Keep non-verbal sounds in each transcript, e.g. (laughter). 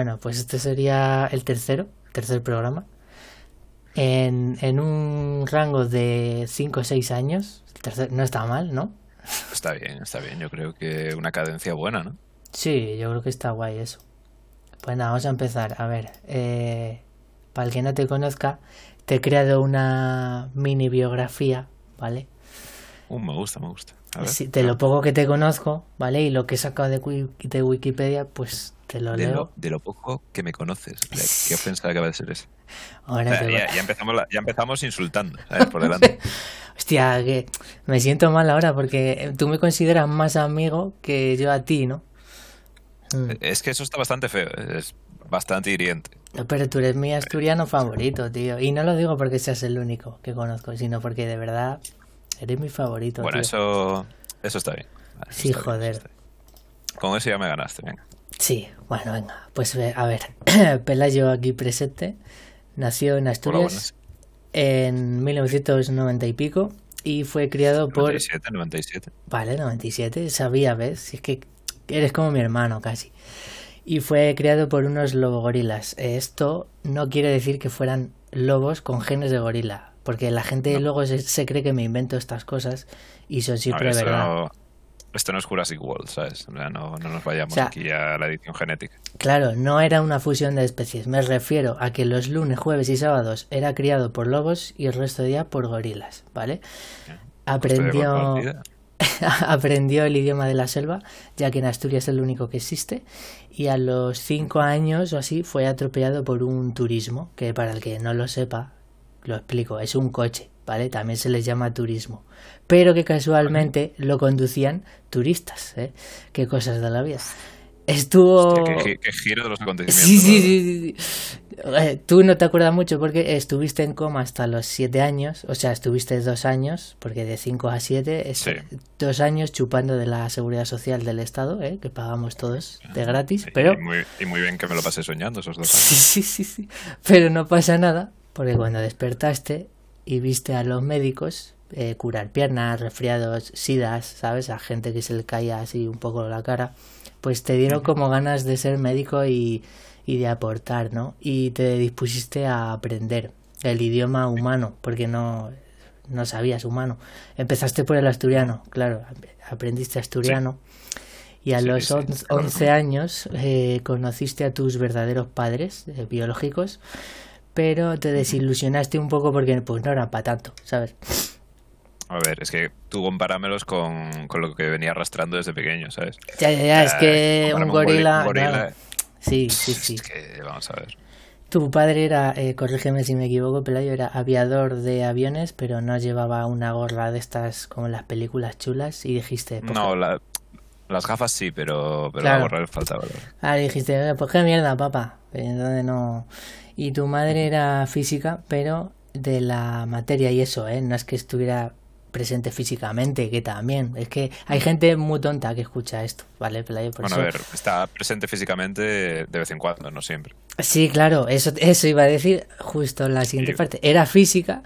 Bueno, pues este sería el tercero, tercer programa. En, en un rango de 5 o 6 años. no está mal, ¿no? (laughs) Está bien, está bien. Yo creo que una cadencia buena, ¿no? Sí, yo creo que está guay eso. Pues nada, vamos a empezar. A ver, eh, para el que no te conozca, te he creado una mini biografía, ¿vale? Uh, me gusta, me gusta. de lo poco que te conozco, ¿vale? Y lo que he sacado de, de Wikipedia, pues te lo leo. de lo poco que me conoces. ¿Qué ofensa acaba de ser eso? ya, empezamos ya empezamos insultando, ¿sabes? Por delante. (laughs) Hostia, que me siento mal ahora porque tú me consideras más amigo que yo a ti, ¿no? Mm. Es que eso está bastante feo, es bastante hiriente. Pero tú eres mi asturiano favorito, tío. Y no lo digo porque seas el único que conozco, sino porque de verdad eres mi favorito. Bueno, eso eso está bien. sí, joder. Con eso ya me ganaste, venga. Sí, bueno, venga. Pues a ver, (clears throat) Pelayo aquí presente nació en Asturias en 1990 y pico y fue criado por... 97, 97. Vale, 97, sabía, ¿ves? Si es que eres como mi hermano casi y fue creado por unos lobogorilas. Esto no quiere decir que fueran lobos con genes de gorila, porque la gente luego se, cree que me invento estas cosas y son siempre verdad. Esto no es Jurassic World, ¿sabes? no, no, nos vayamos aquí a la edición genética. Claro, no era una fusión de especies. Me refiero a que los lunes, jueves y sábados era criado por lobos y el resto de día por gorilas, ¿vale? Aprendió (laughs) aprendió el idioma de la selva, ya que en Asturias es el único que existe, y a los cinco años o así fue atropellado por un turismo, que para el que no lo sepa, lo explico, es un coche, ¿vale? También se les llama turismo, pero que casualmente lo conducían turistas, ¿eh? Qué cosas de la vida. Estuvo... qué, giro de los acontecimientos. Sí, sí, sí, eh, Tú no te acuerdas mucho porque estuviste en coma hasta los siete años, o sea, estuviste dos años, porque de cinco a siete, es dos años chupando de la seguridad social del Estado, ¿eh? que pagamos todos de gratis, pero... Y muy, y muy, bien que me lo pasé soñando esos dos años. Sí, sí, sí, pero no pasa nada, porque cuando despertaste y viste a los médicos eh, curar piernas, resfriados, sidas, ¿sabes? A gente que se le caía así un poco la cara pues te dieron como ganas de ser médico y, de aportar, ¿no? Y te dispusiste a aprender el idioma humano, porque no, no sabías humano. Empezaste por el asturiano, claro, aprendiste asturiano. Y a los 11 años eh, conociste a tus verdaderos padres eh, biológicos, pero te desilusionaste un poco porque pues no eran para tanto, ¿sabes? A ver, es que tú comparámelos con, con lo que venía arrastrando desde pequeño, ¿sabes? Ya, ya, ya, es que un gorila... Sí, sí, (laughs) sí. Es que, vamos a ver. Tu padre era, eh, corrígeme si me equivoco, Pelayo, era aviador de aviones, pero no llevaba una gorra de estas como en las películas chulas y dijiste... Pues no, las gafas sí, pero, pero la gorra le faltaba. Ah, dijiste, pues qué mierda, papá. Entonces no... Y tu madre era física, pero de la materia y eso, ¿eh? No es que estuviera presente físicamente, que también. Es que hay gente muy tonta que escucha esto, ¿vale? bueno, a ver, está presente físicamente de vez en cuando, no siempre. Sí, claro, eso, eso iba a decir justo en la siguiente parte. Era física,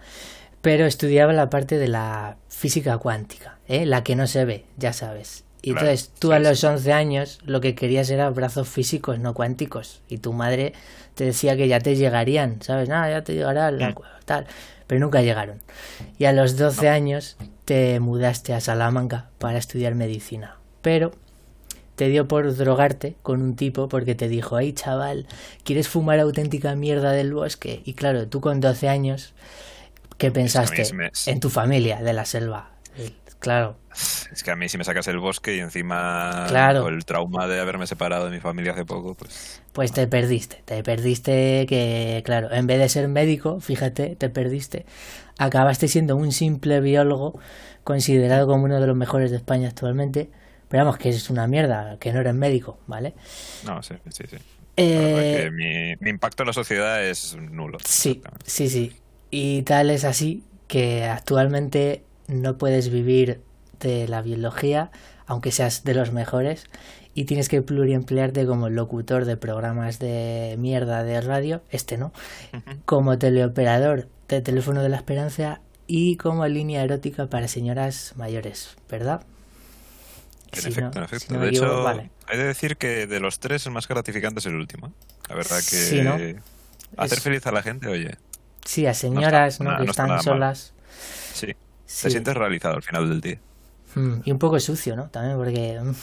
pero estudiaba la parte de la física cuántica, ¿eh? la que no se ve, ya sabes. Y entonces tú a los 11 años lo que querías era brazos físicos, no cuánticos. Y tu madre te decía que ya te llegarían, ¿sabes? Nada, ya te llegará la, mm. tal pero nunca llegaron. Y a los 12 años te mudaste a Salamanca para estudiar medicina. Pero te dio por drogarte con un tipo porque te dijo, hey chaval, ¿quieres fumar auténtica mierda del bosque? Y claro, tú con 12 años, ¿qué pensaste? En tu familia de la selva. Claro. Es que a mí si me sacas el bosque y encima claro. el trauma de haberme separado de mi familia hace poco, pues... Pues te perdiste, te perdiste que, claro, en vez de ser médico, fíjate, te perdiste. Acabaste siendo un simple biólogo considerado como uno de los mejores de España actualmente. Pero vamos, que es una mierda, que no eres médico, ¿vale? No, sí, sí, sí. Eh... Mi, mi impacto en la sociedad es nulo. Sí, sí, sí. Y tal es así que actualmente no puedes vivir de la biología, aunque seas de los mejores, y tienes que pluriemplearte como locutor de programas de mierda de radio, este no, como teleoperador de teléfono de la esperanza y como línea erótica para señoras mayores, ¿verdad? En efecto, en efecto. de hecho, hay de decir que de los tres el más gratificante es el último. La verdad que hacer feliz a la gente, oye. Sí, a señoras ¿no? que están solas. Sí. Te sientes realizado al final del día. Mm, y un poco sucio, ¿no? También porque... Mm,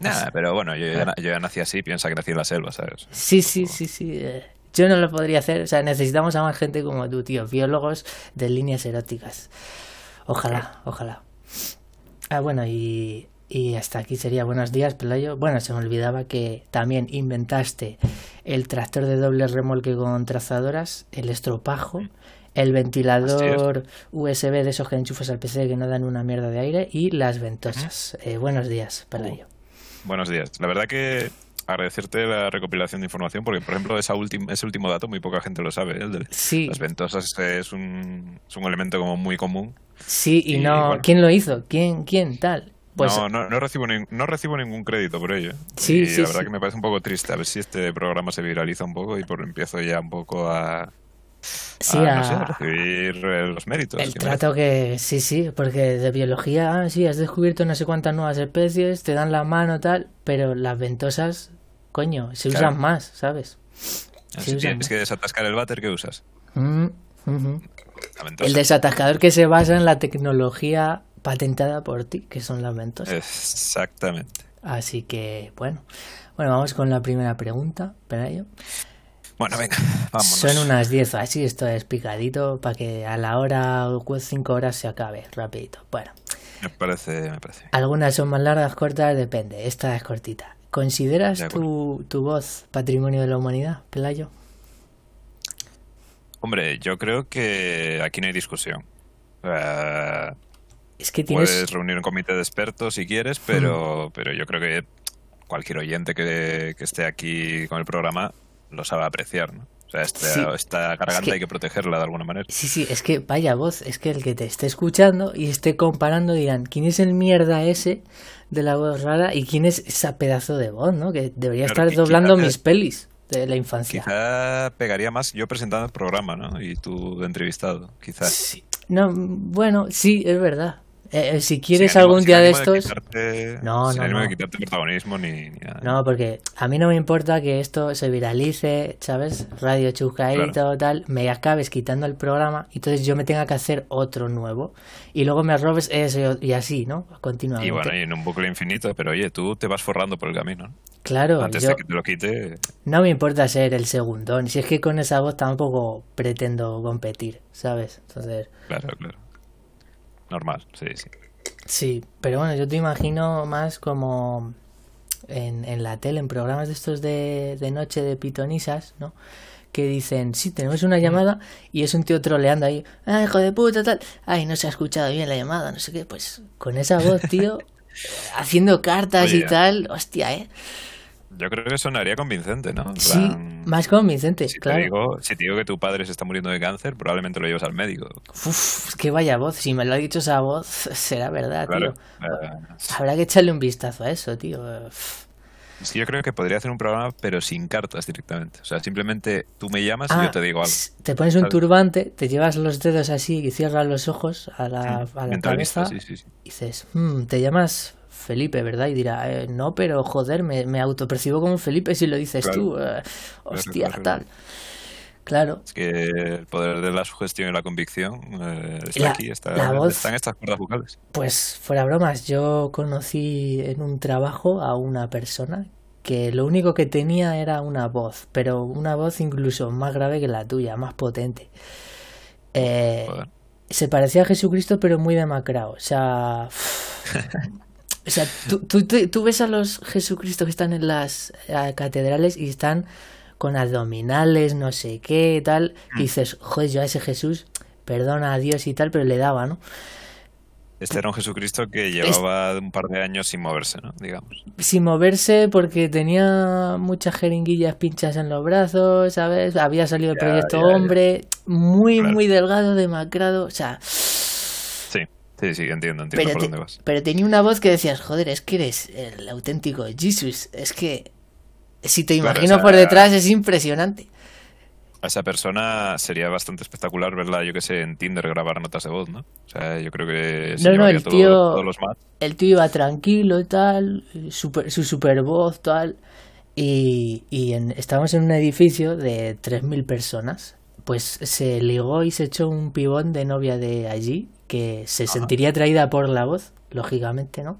Nada, pero bueno, yo ya, nací así, piensa que nací en la selva, ¿sabes? Sí, sí, sí, sí. Eh, yo no lo podría hacer. O sea, necesitamos a más gente como tú, tío. Biólogos de líneas eróticas. Ojalá, ojalá. Ah, bueno, y, y hasta aquí sería buenos días, Pelayo. Bueno, se me olvidaba que también inventaste el tractor de doble remolque con trazadoras, el estropajo, el ventilador USB de esos que enchufas al PC que no dan una mierda de aire y las ventosas. Eh, buenos días, Pelayo. buenos días. La verdad que agradecerte la recopilación de información porque, por ejemplo, esa ese último dato muy poca gente lo sabe. ¿eh? sí. Las ventosas es un, es un elemento como muy común. Sí, y, no... ¿Quién lo hizo? ¿Quién? ¿Quién? Tal. Pues no, no, no, recibo no recibo ningún crédito por ello. Sí, y sí, la verdad que me parece un poco triste. A ver si este programa se viraliza un poco y por empiezo ya un poco a, sí, a, recibir eh, los méritos. El trato que, sí, sí, porque de biología, ah, sí, has descubierto no sé cuántas nuevas especies, te dan la mano, tal, pero las ventosas, coño, se usan más, ¿sabes? si tienes que desatascar el váter, ¿qué usas? Mm, el desatascador que se basa en la tecnología patentada por ti, que son las ventosas. Exactamente. Así que, bueno. Bueno, vamos con la primera pregunta, ello. Bueno, venga, vamos. Son unas 10 así, esto es picadito para que a la hora o 5 horas se acabe, rapidito. Bueno. Me parece, me parece. Algunas son más largas, cortas, depende. Esta es cortita. ¿Consideras tu, tu voz patrimonio de la humanidad, Pelayo? Hombre, yo creo que aquí no hay discusión. Uh, es que tienes... Puedes reunir un comité de expertos si quieres, pero, pero yo creo que cualquier oyente que, esté aquí con el programa lo sabe apreciar, ¿no? O sea, esta, garganta hay que protegerla de alguna manera. Sí, sí, es que vaya voz, es que el que te esté escuchando y esté comparando dirán, ¿quién es el mierda ese de la voz rara y quién es esa pedazo de voz, ¿no? Que debería estar doblando mis pelis de la infancia. Quizá pegaría más yo presentando el programa, ¿no? Y tú de entrevistado, quizás. Sí. No, bueno, sí, es verdad. Eh, eh, si quieres algún día de estos. no, no. no. quitarte protagonismo ni, nada. No, porque a mí no me importa que esto se viralice, ¿sabes? Radio chuscaíto, tal. Me acabes quitando el programa y entonces yo me tenga que hacer otro nuevo. Y luego me robes eso y así, ¿no? Continuamente. Y bueno, y en un bucle infinito, pero oye, tú te vas forrando por el camino. Claro. Antes de que te lo quite. No me importa ser el segundón. Si es que con esa voz tampoco pretendo competir, ¿sabes? Entonces. Claro, claro normal, sí, sí. Sí, pero bueno, yo te imagino más como en, en la tele, en programas de estos de, de noche de pitonisas, ¿no? que dicen, sí, tenemos una llamada y es un tío troleando ahí, ah, hijo de puta, tal, ay, no se ha escuchado bien la llamada, no sé qué, pues con esa voz, tío, (laughs) haciendo cartas y tal, hostia, ¿eh? Yo creo que sonaría convincente, ¿no? sí, más convincente, si claro. Te digo, si te digo que tu padre se está muriendo de cáncer, probablemente lo llevas al médico. Uf, que vaya voz. Si me lo ha dicho esa voz, (laughs) será verdad, tío. Eh, Habrá que echarle un vistazo a eso, tío. Sí, yo creo que podría hacer un programa, pero sin cartas directamente. O sea, simplemente tú me llamas y yo ah, te digo algo. Te pones un turbante, te llevas los dedos así y cierras los ojos a la, a la cabeza y dices, hmm, te llamas Felipe, ¿verdad? Y dirá, eh, no, pero joder, me, me autopercibo como Felipe si lo dices tú. Eh, hostia, tal. Claro. Es que el poder de la sugestión y la convicción eh, está aquí, está, en estas cuerdas vocales. Pues fuera bromas, yo conocí en un trabajo a una persona que lo único que tenía era una voz, pero una voz incluso más grave que la tuya, más potente. se parecía a Jesucristo, pero muy demacrado. O sea, (laughs) O sea, tú, tú, tú, ves a los Jesucristo que están en las eh, catedrales y están con abdominales, no sé qué, tal, y mm. dices, joder, yo a ese Jesús, perdona a Dios y tal, pero le daba, ¿no? Este era un Jesucristo que llevaba un par de años sin moverse, ¿no? Digamos. Sin moverse porque tenía muchas jeringuillas pinchas en los brazos, ¿sabes? Había salido el proyecto Hombre, muy, muy delgado, demacrado, o sea... Sí, sí, entiendo, entiendo por dónde vas. Pero tenía una voz que decías, joder, es que eres el auténtico Jesus. Es que si te imagino por detrás es impresionante. A esa persona sería bastante espectacular verla, yo que sé, en Tinder grabar notas de voz, ¿no? O sea, yo creo que... No, no, el tío... El tío iba tranquilo y tal, super, su super voz, tal... Y, y en, estábamos en un edificio de 3.000 personas. Pues se ligó y se echó un pibón de novia de allí que se sentiría atraída por la voz, lógicamente, ¿no?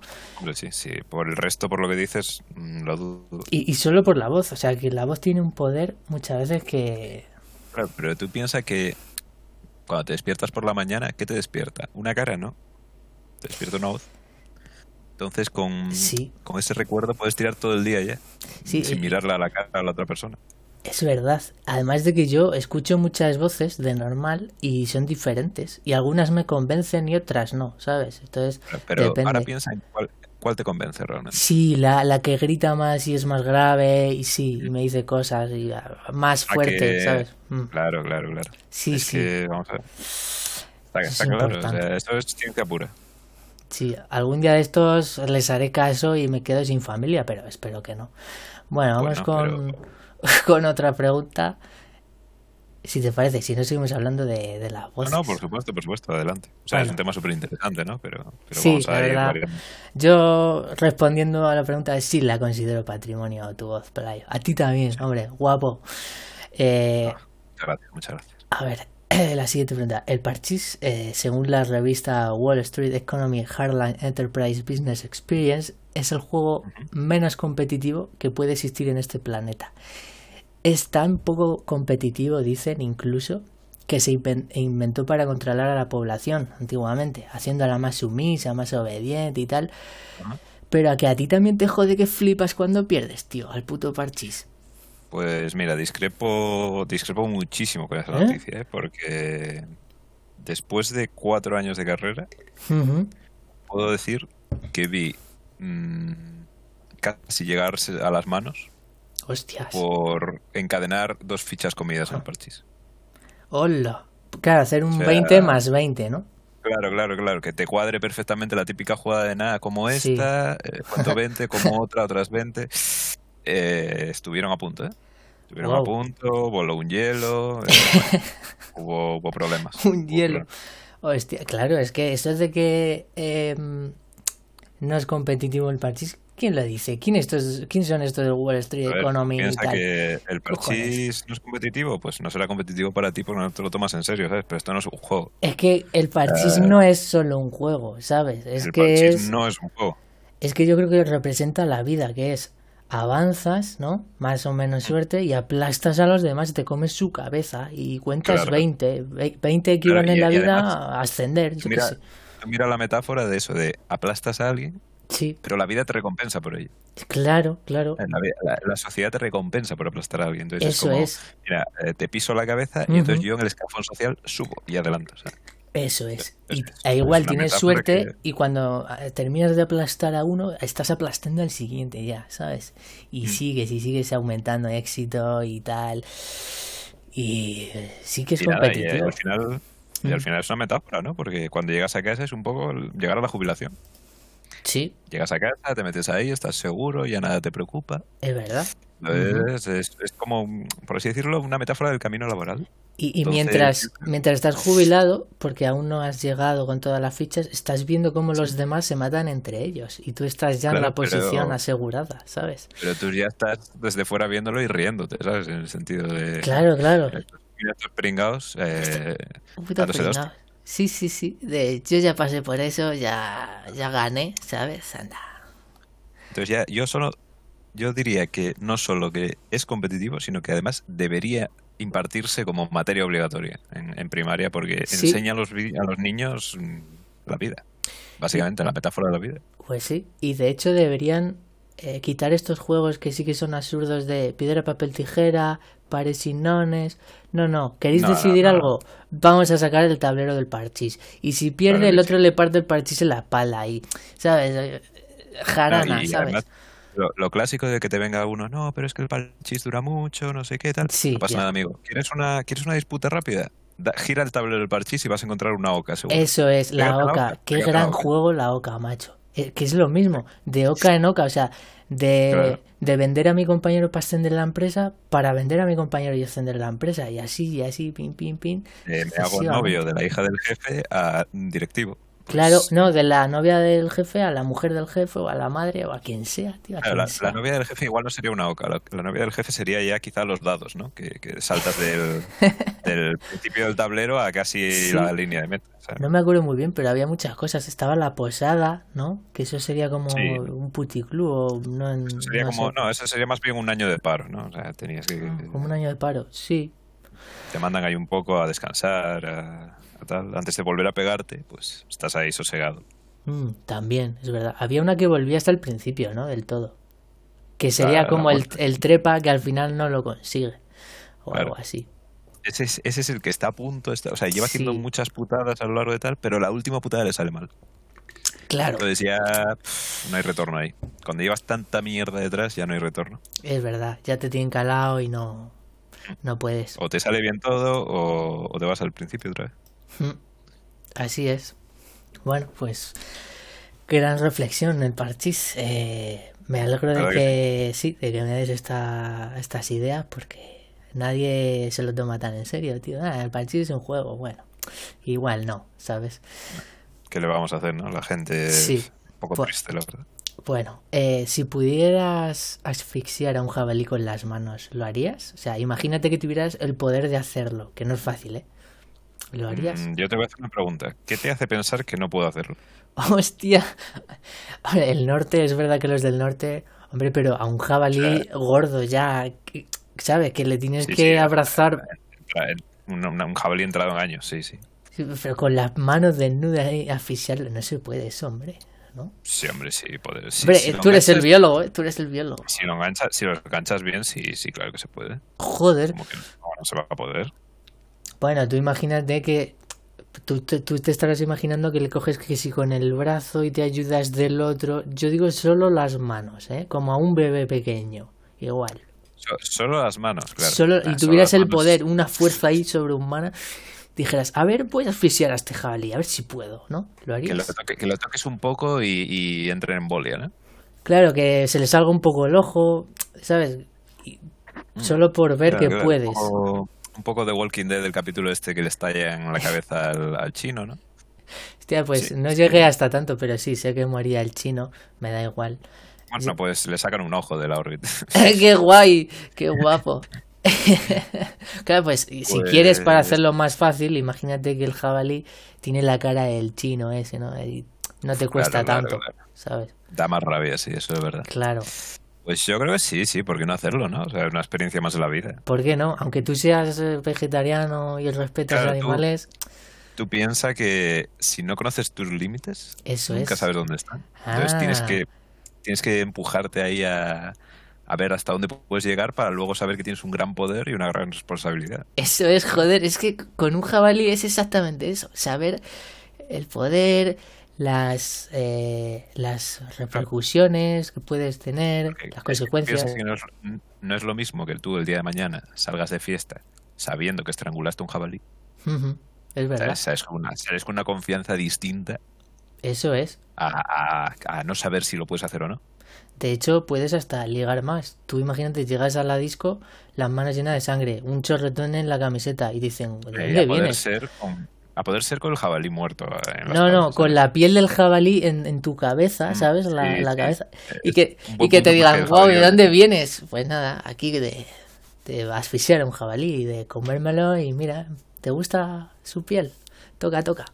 Sí, sí, por el resto, por lo que dices, mm, lo dudo. Y, y solo por la voz, o sea, que la voz tiene un poder muchas veces que... Claro, pero tú piensas que cuando te despiertas por la mañana, ¿qué te despierta? Una cara, ¿no? Te despierta una voz. Entonces, con, con ese recuerdo puedes tirar todo el día ya, sin eh, mirarla a la cara a la otra persona. Es verdad. Además de que yo escucho muchas voces de normal y son diferentes. Y algunas me convencen y otras no, ¿sabes? Entonces, pero, ahora piensa en cuál, te convence realmente. Sí, la, la que grita más y es más grave y sí, y me dice cosas y ah, más fuerte, ¿sabes? Mm. Claro, claro, claro. Sí, sí. vamos a ver. Está, claro, esto es ciencia pura. Sí, algún día de estos les haré caso y me quedo sin familia, pero espero que no. Bueno, vamos con... (laughs) con otra pregunta. Si te parece, si no seguimos hablando de, de la voz. No, no, por supuesto, por supuesto, adelante. O sea, es un tema súper interesante, ¿no? Pero, sí, vamos a verdad. Yo, respondiendo a la pregunta, sí la considero patrimonio tu voz, Pelayo. A ti también, hombre, guapo. Eh, ah, muchas gracias, muchas gracias. A ver, (clears throat) la siguiente pregunta. El parchís, eh, según la revista Wall Street Economy Hardline Enterprise Business Experience, es el juego menos competitivo que puede existir en este planeta es tan poco competitivo, dicen incluso, que se inventó para controlar a la población antiguamente, haciéndola más sumisa, más obediente y tal. Pero a que a ti también te jode que flipas cuando pierdes, tío, al puto parchís. Pues mira, discrepo, discrepo muchísimo con esa ¿Eh? noticia, ¿eh? porque después de cuatro años de carrera, puedo decir que vi mm, casi llegarse a las manos Hostias. Por encadenar dos fichas comidas en parchís. Hola. Claro, hacer un 20 más 20, ¿no? Claro, claro, claro. Que te cuadre perfectamente la típica jugada de nada como esta, eh, cuanto 20, (laughs) como otra, otras 20. Eh, estuvieron a punto, ¿eh? Estuvieron a punto, voló un hielo, (laughs) eh, hubo, hubo, problemas. Un hielo. Hostia, claro, es que eso es de que em, no es competitivo el parchís ¿Quién lo dice? ¿Quién, estos, ¿Quién son estos de Wall Street Economy? Piensa que el parchís no es competitivo, pues no será competitivo para ti porque no te lo tomas en serio, ¿sabes? Pero esto no es un juego. Es que el parchís no es solo un juego, ¿sabes? Es el que es, no es un juego. Es que yo creo que representa la vida, que es avanzas, ¿no? Más o menos suerte y aplastas a los demás, te comes su cabeza y cuentas 20, 20 equivalen en la vida a ascender. mira, mira la metáfora de eso, de aplastas a alguien Sí. Pero la vida te recompensa por ello. Claro, claro. La, sociedad te recompensa por aplastar a alguien. Entonces Eso es como, mira, eh, te piso la cabeza y entonces yo en el escafón social subo y adelanto. Eso es. Y igual tienes suerte y cuando eh, terminas de aplastar a uno, estás aplastando al siguiente ya, ¿sabes? Y mm. sigues y sigues aumentando éxito y tal. Y eh, sí que es competitivo. y, al final, y al final es una metáfora, ¿no? Porque cuando llegas a casa es un poco llegar a la jubilación. Sí. Llegas a casa, te metes ahí, estás seguro, ya nada te preocupa. Es verdad. Es, como, por así decirlo, una metáfora del camino laboral. Y, mientras, mientras estás jubilado, porque aún no has llegado con todas las fichas, estás viendo cómo los demás se matan entre ellos y tú estás ya en la posición asegurada, ¿sabes? Pero tú ya estás desde fuera viéndolo y riéndote, ¿sabes? En el sentido de... Claro, claro. (laughs) Estos pringados, eh, un Sí, sí, sí. De, yo ya pasé por eso, ya, ya gané, ¿sabes? Anda. Entonces ya, yo solo, yo diría que no solo que es competitivo, sino que además debería impartirse como materia obligatoria en, primaria porque enseña a los, a los niños la vida. Básicamente, la metáfora de la vida. Pues sí, y de hecho deberían eh, quitar estos juegos que sí que son absurdos de piedra, papel, tijera, pares y nones. No, no, ¿queréis decidir algo? Vamos a sacar el tablero del parchís. Y si pierde, el otro le parte el parchís en la pala y, ¿sabes? Eh, jarana, ¿sabes? lo, clásico de que te venga uno, no, pero es que el parchís dura mucho, no sé qué tal. no pasa nada, amigo. ¿Quieres una, ¿Quieres una disputa rápida? gira el tablero del parchís y vas a encontrar una oca, seguro. Eso es, la oca. Qué gran juego la oca, macho. Eh, que es lo mismo, de oca en oca, o sea, de, de, vender a mi compañero para extender la empresa, para vender a mi compañero y extender la empresa, y así, y así, pin, pin, pin. Eh, me hago novio de la hija del jefe a directivo. Claro, no, de la novia del jefe a la mujer del jefe o a la madre o a quien sea, tío. la, novia del jefe igual no sería una oca. La, novia del jefe sería ya quizá los dados, ¿no? Que, saltas del, (laughs) del, principio del tablero a casi la línea de meta. No me acuerdo muy bien, pero había muchas cosas. Estaba la posada, ¿no? Que eso sería como un puticlub o no, eso sería como, no, eso sería más bien un año de paro, ¿no? O sea, tenías que... Ah, como un año de paro, sí. Te mandan ahí un poco a descansar, a antes de volver a pegarte, pues estás ahí sosegado. Mm, también, es verdad. Había una que volvía hasta el principio, ¿no? Del todo. Que sería como el, el, trepa que al final no lo consigue. O algo así. Ese es, ese es, el que está a punto, o sea, lleva haciendo muchas putadas a lo largo de tal, pero la última putada le sale mal. Claro. Entonces ya no hay retorno ahí. Cuando llevas tanta mierda detrás ya no hay retorno. Es verdad, ya te tienen calado y no, no puedes. O te sale bien todo o, o te vas al principio otra vez. Así es. Bueno, pues gran reflexión el parchís. Eh, me alegro de que, sí, de que me des esta, estas ideas porque nadie se lo toma tan en serio, tío. Ah, el parchís es un juego, bueno, igual no, ¿sabes? ¿Qué le vamos a hacer, no? La gente es un poco pues triste, la verdad. Bueno, eh, si pudieras asfixiar a un jabalí con las manos, ¿lo harías? O sea, imagínate que tuvieras el poder de hacerlo, que no es fácil, ¿eh? ¿Lo harías? Mm, yo te voy a hacer una pregunta. ¿Qué te hace pensar que no puedo hacerlo? (laughs) Hostia. El norte, es verdad que los del norte. Hombre, pero a un jabalí gordo ya. ¿Sabes? Que le tienes que abrazar. Un, jabalí entrado en años, sí, sí. Pero con las manos desnudas y asfixiarlo. No se puede eso, hombre. ¿no? Sí, hombre, sí. Puede, hombre, tú eres el biólogo, ¿eh? Tú eres el biólogo. Si lo, enganchas, si lo enganchas bien, sí, sí, claro que se puede. Joder. Como que no se va a poder. Bueno, tú imagínate que tú, tú, te estarás imaginando que le coges que si con el brazo y te ayudas del otro. Yo digo solo las manos, ¿eh? Como a un bebé pequeño. Igual. solo las manos, claro. Solo, y ah, tuvieras el poder, una fuerza ahí sobrehumana. Dijeras, a ver, voy a asfixiar a este jabalí, a ver si puedo, ¿no? ¿Lo harías? Que lo, toques un poco y, entre en bolia, ¿no? Claro, que se le salga un poco el ojo, ¿sabes? Mm. solo por ver que puedes un poco de Walking Dead del capítulo este que le estalla en la cabeza al, chino, ¿no? Hostia, pues no llegué hasta tanto, pero sí, sé que moría el chino, me da igual. Bueno, pues le sacan un ojo de la órbita. (laughs) ¡Qué guay! ¡Qué guapo! (laughs) claro, pues, si pues quieres para hacerlo más fácil, imagínate que el jabalí tiene la cara del chino ese, ¿no? Y no te cuesta tanto, ¿sabes? Da más rabia, sí, eso es verdad. Claro. Pues yo creo que sí, sí, ¿por qué no hacerlo, no? O sea, es una experiencia más de la vida. ¿Por qué no? Aunque tú seas eh, vegetariano y el respeto a los animales... Tú, piensas que si no conoces tus límites, nunca sabes dónde están. Entonces tienes ah. que, tienes que empujarte ahí a, a ver hasta dónde puedes llegar para luego saber que tienes un gran poder y una gran responsabilidad. Eso es, joder, es que con un jabalí es exactamente eso, saber el poder, las, eh, las repercusiones que puedes tener, las consecuencias. no, es, lo mismo que tú el día de mañana salgas de fiesta sabiendo que estrangulaste un jabalí. Es verdad. Sales con, una, con una confianza distinta. Eso es. A, a, no saber si lo puedes hacer o no. De hecho, puedes hasta ligar más. Tú imagínate, llegas a la disco, las manos llenas de sangre, un chorretón en la camiseta y dicen, ¿de dónde vienes? Ser a poder ser con el jabalí muerto. no, no, con la piel del jabalí en, en tu cabeza, mm, ¿sabes? La, la cabeza. Y que, y que te digan, wow, ¿de dónde vienes? Pues nada, aquí de, de asfixiar a un jabalí y de comérmelo y mira, ¿te gusta su piel? Toca, toca.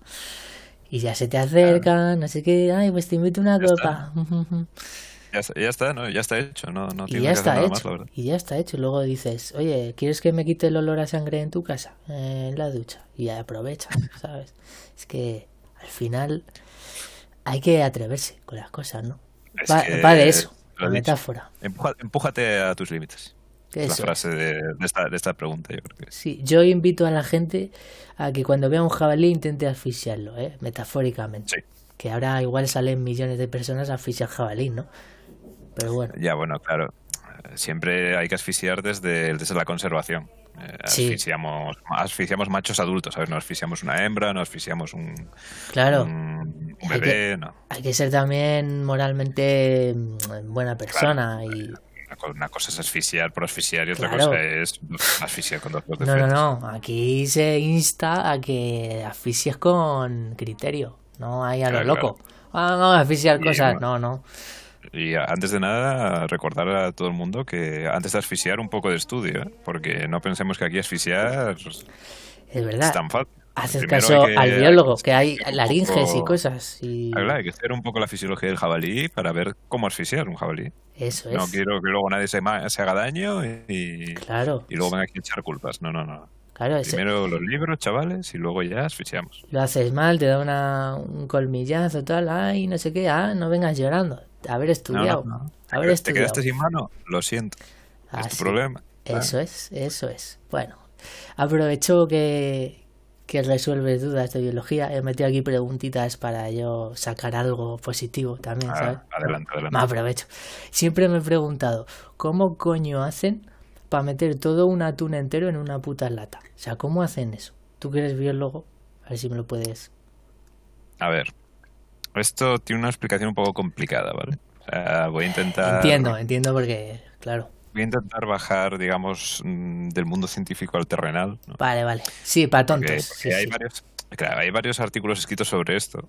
Y ya se te acercan, así que, ay, pues te invito una copa. (laughs) Ya, está, ¿no? ya está hecho, no, no y ya está hecho. y ya está hecho. Y luego dices, oye, ¿quieres que me quite el olor a sangre en tu casa? En la ducha. Y aprovecha, (laughs) ¿sabes? Es que al final hay que atreverse con las cosas, ¿no? Va, de eso, la metáfora. empújate a tus límites. Es la frase de, esta, de, esta, pregunta, yo creo que. Sí, yo invito a la gente a que cuando vea un jabalí intente asfixiarlo, ¿eh? metafóricamente. Sí. Que ahora igual salen millones de personas a asfixiar jabalí, ¿no? Pero bueno. Ya, bueno, claro. Siempre hay que asfixiar desde, desde la conservación. Eh, asfixiamos, asfixiamos machos adultos, ¿sabes? No asfixiamos una hembra, no asfixiamos un, claro. bebé, hay que, no. Hay que ser también moralmente mm, buena persona y una cosa es asfixiar por asfixiar y otra cosa es asfixiar con dos (laughs) No, no, no. Aquí se insta a que asfixies con criterio, no hay a lo loco. Ah, vamos a asfixiar cosas, no, no. Y antes de nada, recordar a todo el mundo que antes de asfixiar, un poco de estudio, ¿eh? porque no pensemos que aquí asfixiar es, verdad. es tan fácil. Haces caso al biólogo, que hay laringes y cosas. Y... Hay que hacer un poco la fisiología del jabalí para ver cómo asfixiar un jabalí. Eso es. No quiero que luego nadie se, se haga daño y, claro. y luego venga aquí a echar culpas. No, no, no. Claro, Primero los libros, chavales, y luego ya asfixiamos. Lo haces mal, te da una, un colmillazo, tal, ay, no sé qué, ah, no vengas llorando. Haber estudiado. No, no, Haber ¿Te estudiado. quedaste sin mano? Lo siento. Ah, es tu problema. Eso es, eso es. Bueno, aprovecho que, que resuelves dudas de biología. He metido aquí preguntitas para yo sacar algo positivo también, Ah, ¿sabes? adelante, adelante. Me aprovecho. Siempre me he preguntado, ¿cómo coño hacen para meter todo un atún entero en una puta lata? O sea, ¿cómo hacen eso? Tú que eres biólogo, a ver si me lo puedes... A ver, esto tiene una explicación un poco complicada, ¿vale? O sea, voy a intentar... Entiendo, entiendo porque, claro. Voy a intentar bajar, digamos, mm, del mundo científico al terrenal. ¿no? Vale, vale. Sí, para Porque, tontos. porque sí, hay, sí. Varios, claro, hay varios artículos escritos sobre esto.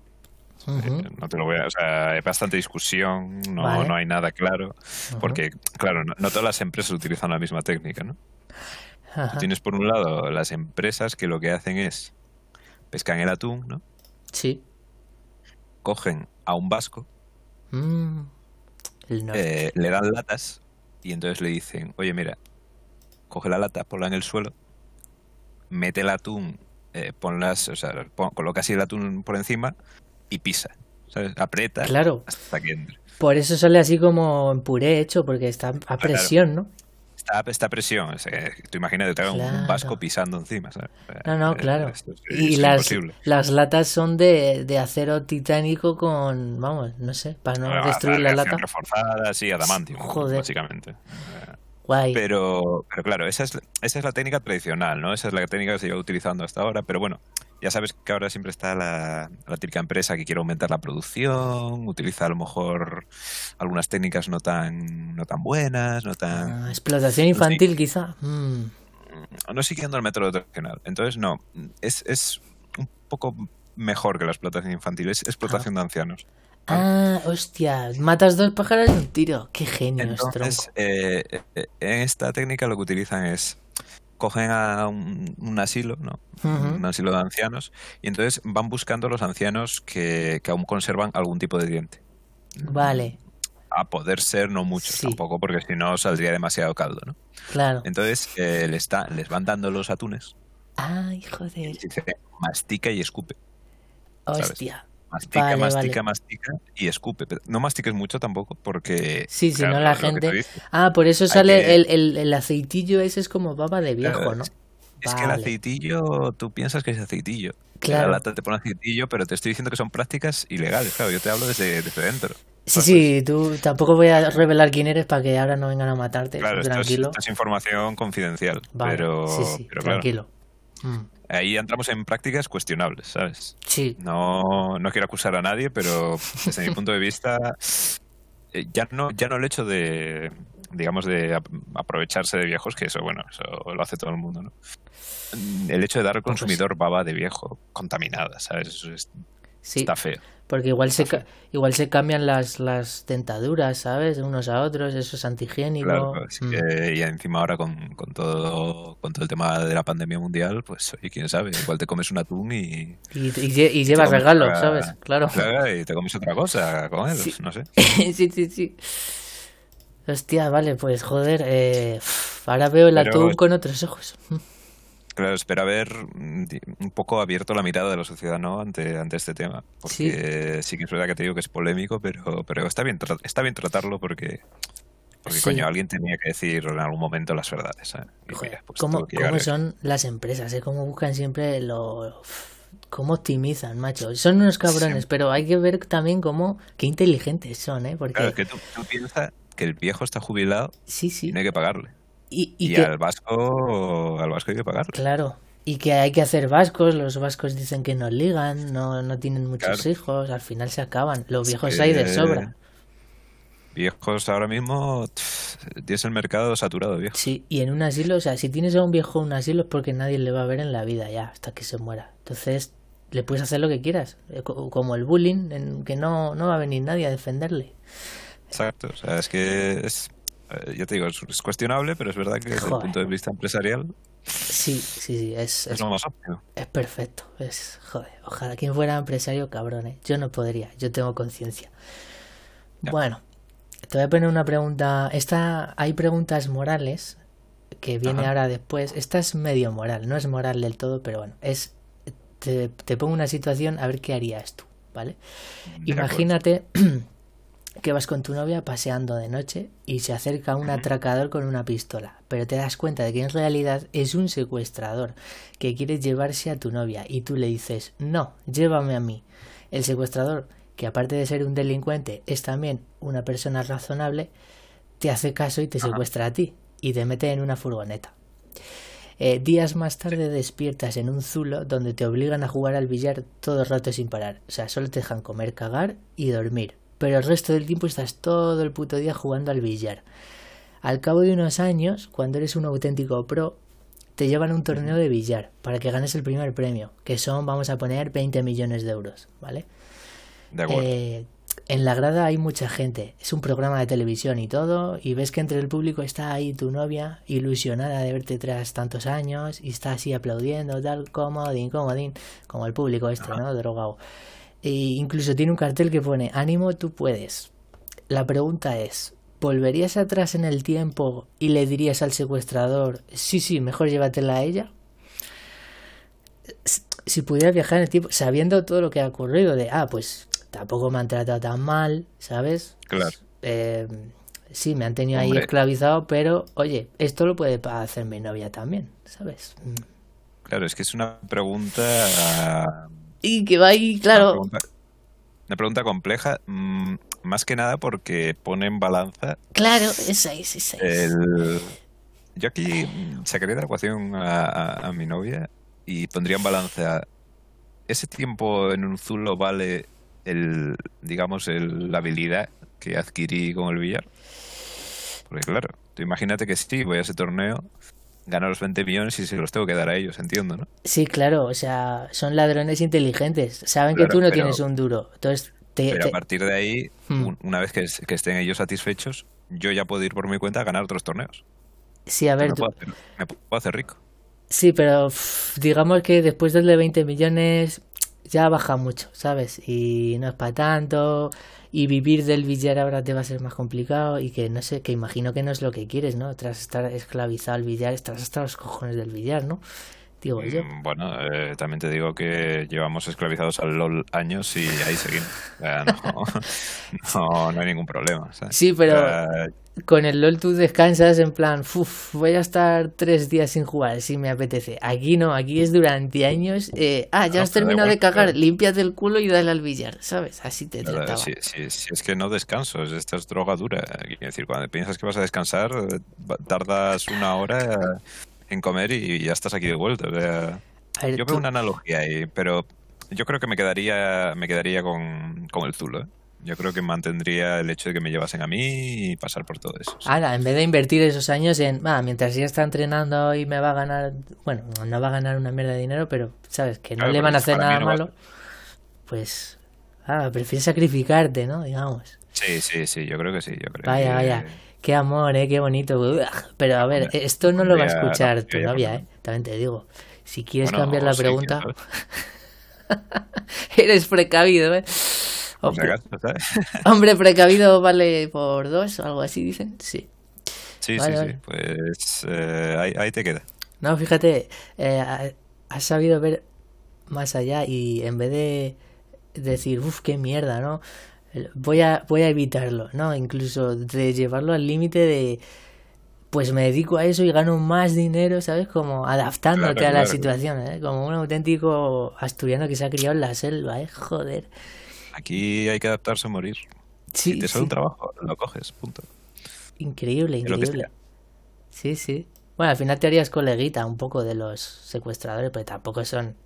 Eh, No te lo voy a, o sea, hay bastante discusión, no, Vale. no hay nada claro, porque, claro, no, no todas las empresas utilizan la misma técnica, ¿no? Ajá. Tienes por un lado las empresas que lo que hacen es pescan el atún, ¿no? Sí. Cogen a un vasco, Mm. Eh, le dan latas y entonces le dicen, oye, mira, coge la lata, ponla en el suelo, mete el atún, eh, ponlas, o sea, pon- coloca así el atún por encima y pisa, ¿sabes? Aprieta Claro. hasta que entre. Por eso sale así como en puré hecho, porque está a claro. presión, ¿no? Esta, esta presión, o sea, tú imagínate te un- vasco pisando encima, ¿sabes? No, no, claro. es- Y las, imposible. las latas son de, de acero titánico con, vamos, no sé, para no destruir la aleación lata. reforzada, sí, adamantium, Joder. básicamente. Guay. Pero, pero claro, esa es, esa es la técnica tradicional, ¿no? Esa es la técnica que se lleva utilizando hasta ahora, pero bueno, ya sabes que ahora siempre está la, la típica empresa que quiere aumentar la producción, utiliza a lo mejor algunas técnicas no tan, no tan buenas, no tan... Ah, explotación infantil, quizá. Mm. no siguiendo el método tradicional. Entonces, no, es, es un poco mejor que la explotación infantil, es explotación de ancianos. Ah, hostia, matas dos pájaros de un tiro. Qué genio, Entonces, tronco. eh, eh, en esta técnica lo que utilizan es cogen a un, un asilo, ¿no? Un asilo de ancianos y entonces van buscando los ancianos que, que aún conservan algún tipo de diente. Vale, A poder ser no muchos Sí. tampoco, porque si no saldría demasiado caldo, ¿no? claro. Entonces eh, les, da- les van dando los atunes Ay, joder. y dice, mastica y escupe. ¿sabes? Mastica, Vale, mastica, vale. mastica y escupe. Pero no mastiques mucho tampoco porque... Sí, si claro, no la gente... Ah, por eso Hay sale que- el, el, el aceitillo ese es como baba de viejo, Claro, ¿no? Es que el aceitillo, tú piensas que es aceitillo. Claro. La lata te pone aceitillo, pero te estoy diciendo que son prácticas ilegales. Claro, yo te hablo desde, desde dentro. Sí, sí, tú tampoco voy a revelar quién eres para que ahora no vengan a matarte. Claro, esto es, tranquilo. esto es información confidencial. Vale, pero, sí, sí, pero claro, tranquilo. Mm, ahí entramos en prácticas cuestionables, ¿sabes? Sí, No, no quiero acusar a nadie, pero desde mi punto de vista, eh, ya no, ya no el hecho de, digamos, de ap- aprovecharse de viejos, que eso, bueno, eso lo hace todo el mundo, ¿no? El hecho de dar al Pues- consumidor baba de viejo contaminada, ¿sabes? Eso es- sí. está feo. Porque igual se, igual se cambian las, las dentaduras, ¿sabes? De unos a otros, eso es antihigiénico. Claro, así Mm. que, y encima ahora con, con todo con todo el tema de la pandemia mundial, pues oye, quién sabe, igual te comes un atún y, Y, y y llevas regalo, otra- ¿sabes? Claro. claro, y te comes otra cosa con él, Sí. no sé. (laughs) sí, sí, sí. Hostia, vale, pues joder, eh, ahora veo el Pero- atún con otros ojos. (laughs) Claro, espero haber mm, un poco abierto la mirada de la sociedad, ¿no? Ante, ante este tema. Porque sí. que es verdad que te digo que es polémico, pero, pero está bien está bien tratarlo porque, porque Sí. coño, alguien tenía que decir en algún momento las verdades, ¿sabes? Y mira, pues ¿cómo, cómo son las empresas? ¿eh? ¿Cómo buscan siempre lo... ¿Cómo optimizan, macho? Son unos cabrones, Sí. pero hay que ver también cómo... Qué inteligentes son, ¿eh? Porque... Claro, es que tú, tú piensas que el viejo está jubilado Sí, y sí. no hay que pagarle. Y, Y, y que... al vasco, al vasco hay que pagarle. Claro. Y que hay que hacer vascos, los vascos dicen que no ligan, no, no tienen muchos Claro. hijos, al final se acaban. Los Es viejos que- hay de sobra. Viejos ahora mismo, tff, tienes el mercado saturado, viejo. Sí, y en un asilo, o sea, si tienes a un viejo en un asilo es porque nadie le va a ver en la vida ya, hasta que se muera. Entonces, le puedes hacer lo que quieras, eh, como el bullying, en que no, no va a venir nadie a defenderle. Exacto, o sea, es que es, eh, ya te digo, es, cuestionable, pero es verdad que desde el punto de vista empresarial Sí, sí, sí, es, es, lo más óptimo. Es perfecto. Es, joder, ojalá quien fuera empresario, cabrón, ¿eh? Yo no podría, yo tengo conciencia. Bueno, te voy a poner una pregunta. Esta, hay preguntas morales que viene ahora después. Esta es medio moral, no es moral del todo, pero bueno, es. Te, te pongo una situación a ver qué harías tú, ¿vale? Imagínate (clears throat) que vas con tu novia paseando de noche y se acerca un atracador con una pistola, pero te das cuenta de que en realidad es un secuestrador que quiere llevarse a tu novia y tú le dices, no, llévame a mí. El secuestrador, que aparte de ser un delincuente es también una persona razonable, te hace caso y te secuestra a ti y te mete en una furgoneta. Eh, días más tarde despiertas en un zulo donde te obligan a jugar al billar todo el rato sin parar. O sea, solo te dejan comer, cagar y dormir pero el resto del tiempo estás todo el puto día jugando al billar. Al cabo de unos años, cuando eres un auténtico pro, te llevan a un torneo de billar para que ganes el primer premio, que son, vamos a poner, 20 millones de euros, ¿vale? De acuerdo. Eh, en la grada hay mucha gente, es un programa de televisión y todo, y ves que entre el público está ahí tu novia, ilusionada de verte tras tantos años, y está así aplaudiendo, tal, comodín, comodín, como el público este, ¿no? Drogado. E incluso tiene un cartel que pone ánimo, tú puedes. La pregunta es, ¿volverías atrás en el tiempo y le dirías al secuestrador, sí, sí, mejor llévatela a ella? Si pudiera viajar en el tiempo, sabiendo todo lo que ha ocurrido, de, ah, pues tampoco me han tratado tan mal, ¿sabes? Claro. Eh, sí, me han tenido ahí esclavizado, pero oye, esto lo puede hacer mi novia también, ¿sabes? Claro, es que es una pregunta y que va ahí, claro. Una pregunta, compleja, mm, más que nada porque pone en balanza. Claro, esa es, esa es. Yo aquí sacaría de la ecuación a, mi novia y pondría en balanza. ¿Ese tiempo en un zulo vale el, digamos, el, la habilidad que adquirí con el billar? Porque claro, tú imagínate que sí, voy a ese torneo gano los 20 millones y se los tengo que dar a ellos, entiendo, ¿no? Sí, claro, o sea, son ladrones inteligentes, saben que tú no tienes un duro, entonces pero a partir de ahí, hmm. una vez que, estén ellos satisfechos, yo ya puedo ir por mi cuenta a ganar otros torneos. Sí, a ver, me, puedo hacer, rico. Sí, pero digamos que después de 20 millones ya baja mucho, ¿sabes? Y no es para tanto y vivir del billar ahora te va a ser más complicado y que no sé, que imagino que no es lo que quieres, ¿no? Tras estar esclavizado al billar, estás hasta los cojones del billar, ¿no? Digo yo. Mm, bueno, eh, también te digo que llevamos esclavizados al LOL años y ahí seguimos. (laughs) no, no, hay ningún problema. Sí, pero con el LOL tú descansas en plan, voy a estar tres días sin jugar si me apetece. Aquí no, aquí es durante años. Eh, ah, ya has terminado de cagar, límpiate el culo y dale al billar, ¿sabes? Así te trataba. Sí, sí, es que no descanso, esta es droga dura. Es decir, cuando piensas que vas a descansar, tardas una hora en comer y ya estás aquí de vuelta. yo veo una analogía ahí, pero yo creo que me quedaría, me quedaría con, con el Zulo. ¿eh? Yo creo que mantendría el hecho de que me llevasen a mí y pasar por todo eso. Ahora, en vez de invertir esos años en, ah, mientras ya está entrenando y me va a ganar, bueno, no va a ganar una mierda de dinero, pero, ¿sabes? Que no le van a hacer nada malo, pues, ah, prefieres sacrificarte, ¿no? Digamos. Sí, sí, sí, yo creo que sí. Yo creo vaya, vaya. Qué amor, ¿eh? Qué bonito. Pero a ver, esto no lo va a escuchar tu novia, ¿eh? También te digo. Si quieres cambiar la pregunta... (laughs) Eres precavido, ¿eh? (laughs) Hombre, precavido vale por dos o algo así, dicen. Sí. Sí, sí, sí. Pues eh, ahí, te queda. No, fíjate, eh, has sabido ver más allá y en vez de decir, uff, qué mierda, ¿no? Voy a, voy a evitarlo, ¿no? Incluso de llevarlo al límite de, pues me dedico a eso y gano más dinero, ¿sabes? Como adaptándote a la situación, ¿eh? Como un auténtico asturiano que se ha criado en la selva, ¿eh? Joder. Aquí hay que adaptarse a morir. si te sale un trabajo, lo coges, punto. Increíble, increíble. Sí, sí. Bueno, al final te harías coleguita un poco de los secuestradores, pero tampoco son.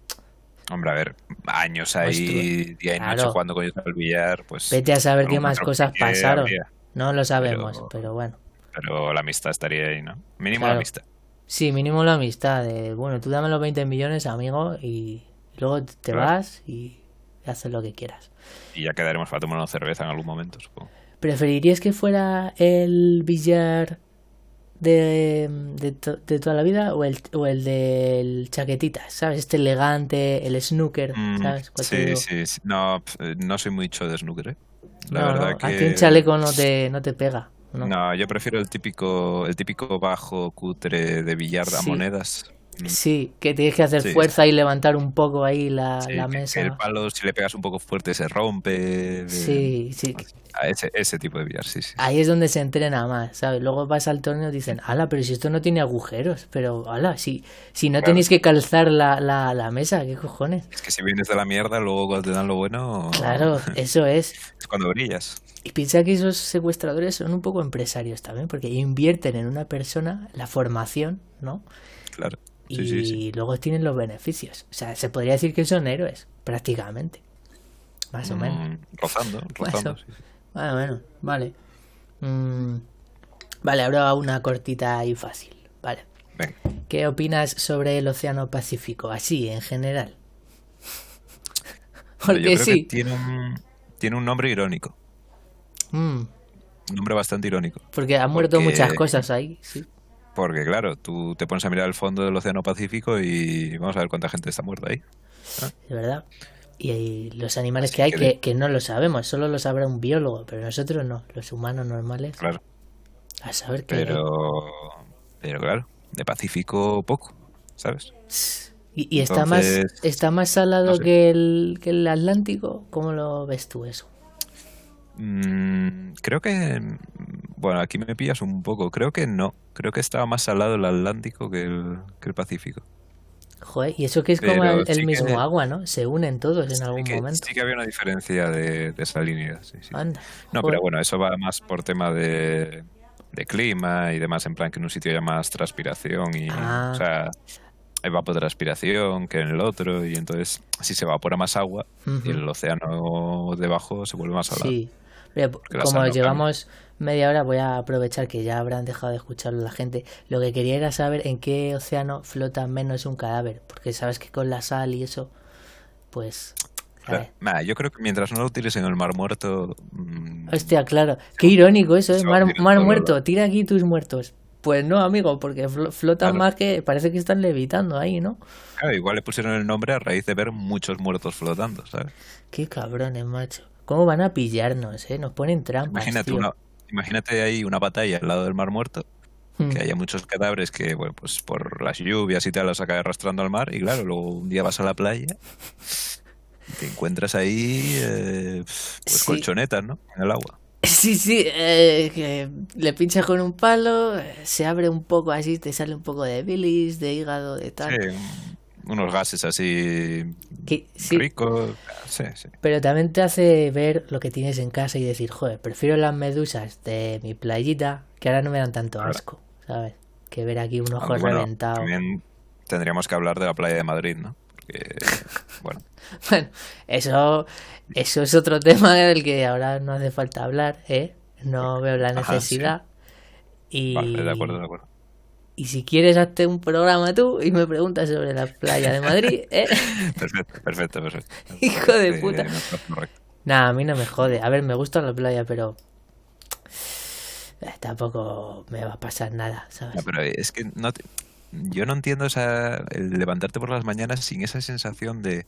Hombre, a ver, años ahí, día y noche jugando con ellos al billar, pues. Vete a saber qué más cosas pasaron. No lo sabemos, pero, bueno. Pero la amistad estaría ahí, ¿no? Mínimo la amistad. Sí, mínimo la amistad. De, bueno, tú dame los 20 millones, amigo, y, Luego te vas y haces lo que quieras. Y ya quedaremos para tomar una cerveza en algún momento, supongo. ¿Preferirías que fuera el billar de, de, toda la vida o el, o el del chaquetita, ¿sabes? Este elegante, el snooker, mm, ¿sabes? Sí, sí, sí, No, no soy mucho de snooker, ¿eh? La verdad que... Aquí un chaleco no te, no te pega. ¿no? yo prefiero el típico, el típico bajo cutre de billar a monedas. Mm. Sí, que tienes que hacer fuerza y levantar un poco ahí la, mesa. el palo, si le pegas un poco fuerte, se rompe. Sí, sí. ese, ese tipo de billar, sí, sí. Ahí es donde se entrena más, ¿sabes? Luego vas al torneo y dicen, ala, pero si esto no tiene agujeros, pero ala, si, si no tenéis que calzar la, la, la, mesa, ¿qué cojones? Es que si vienes de la mierda, luego cuando te dan lo bueno. Claro, (laughs) eso es. es cuando brillas. Y piensa que esos secuestradores son un poco empresarios también, porque invierten en una persona la formación, ¿no? Claro. Y luego tienen los beneficios. O sea, se podría decir que son héroes, prácticamente. Más o mm, menos. Rozando, (laughs) rozando. Bueno, bueno, vale. Mm, vale, ahora una cortita y fácil. Vale. ¿Qué opinas sobre el Océano Pacífico? Así, en general. Porque sí. tiene, un, tiene un nombre irónico. Mm. Un nombre bastante irónico. Porque han muerto muchas cosas ahí, sí. Porque, claro, tú te pones a mirar el fondo del Océano Pacífico y vamos a ver cuánta gente está muerta ahí. Es verdad. Y hay los animales que hay que, que, no lo sabemos, solo lo sabrá un biólogo, pero nosotros no, los humanos normales. Claro. A saber qué. Pero, pero claro, de Pacífico poco, ¿sabes? ¿Y, está, más, está más salado que, el, que el Atlántico? ¿Cómo lo ves tú eso? Mm, creo que. Bueno, aquí me pillas un poco. Creo que no. Creo que estaba más salado el Atlántico que el, que el Pacífico. Joder, y eso que es como el, mismo agua, ¿no? Se unen todos en algún momento. Sí que había una diferencia de, de salinidad. Sí, sí. no, pero bueno, eso va más por tema de, de, clima y demás, en plan que en un sitio haya más transpiración y. Ah. O sea, evapotranspiración que en el otro, y entonces si se evapora más agua y el océano debajo se vuelve más salado. Sí como llevamos media hora, voy a aprovechar que ya habrán dejado de escucharlo la gente. Lo que quería era saber en qué océano flota menos un cadáver, porque sabes que con la sal y eso, pues... yo creo que mientras no lo tires en el mar muerto... Mm, Hostia, claro. Qué irónico eso, ¿eh? Mar, muerto, tira aquí tus muertos. Pues no, amigo, porque flotan más que parece que están levitando ahí, ¿no? Claro, igual le pusieron el nombre a raíz de ver muchos muertos flotando, ¿sabes? Qué cabrones, macho. ¿Cómo van a pillarnos, eh? Nos ponen trampas. Imagínate, Una, imagínate ahí una batalla al lado del Mar Muerto, hmm. que haya muchos cadáveres que, bueno, pues por las lluvias y tal los acaba arrastrando al mar, y claro, luego un día vas a la playa y te encuentras ahí, eh, pues colchonetas, ¿no? En el agua. Sí, sí, eh, que le pinchas con un palo, se abre un poco así, te sale un poco de bilis, de hígado, de tal. Sí, unos gases así ricos. Sí, sí. Pero también te hace ver lo que tienes en casa y decir, joder, prefiero las medusas de mi playita que ahora no me dan tanto asco, ¿sabes? Que ver aquí un ojo reventado. También tendríamos que hablar de la playa de Madrid, ¿no? Porque, (laughs) bueno. bueno, eso, eso es otro tema del que ahora no hace falta hablar, ¿eh? No veo la necesidad. Y... Vale, de acuerdo, de acuerdo. Y si quieres, hazte un programa tú y me preguntas sobre la playa de Madrid. ¿eh? (laughs) Perfecto, perfecto, perfecto. (laughs) Hijo de puta. Nada, a mí no me jode. A ver, me gusta la playa, pero eh, tampoco me va a pasar nada, ¿sabes? pero es que no yo no entiendo esa, el levantarte por las mañanas sin esa sensación de...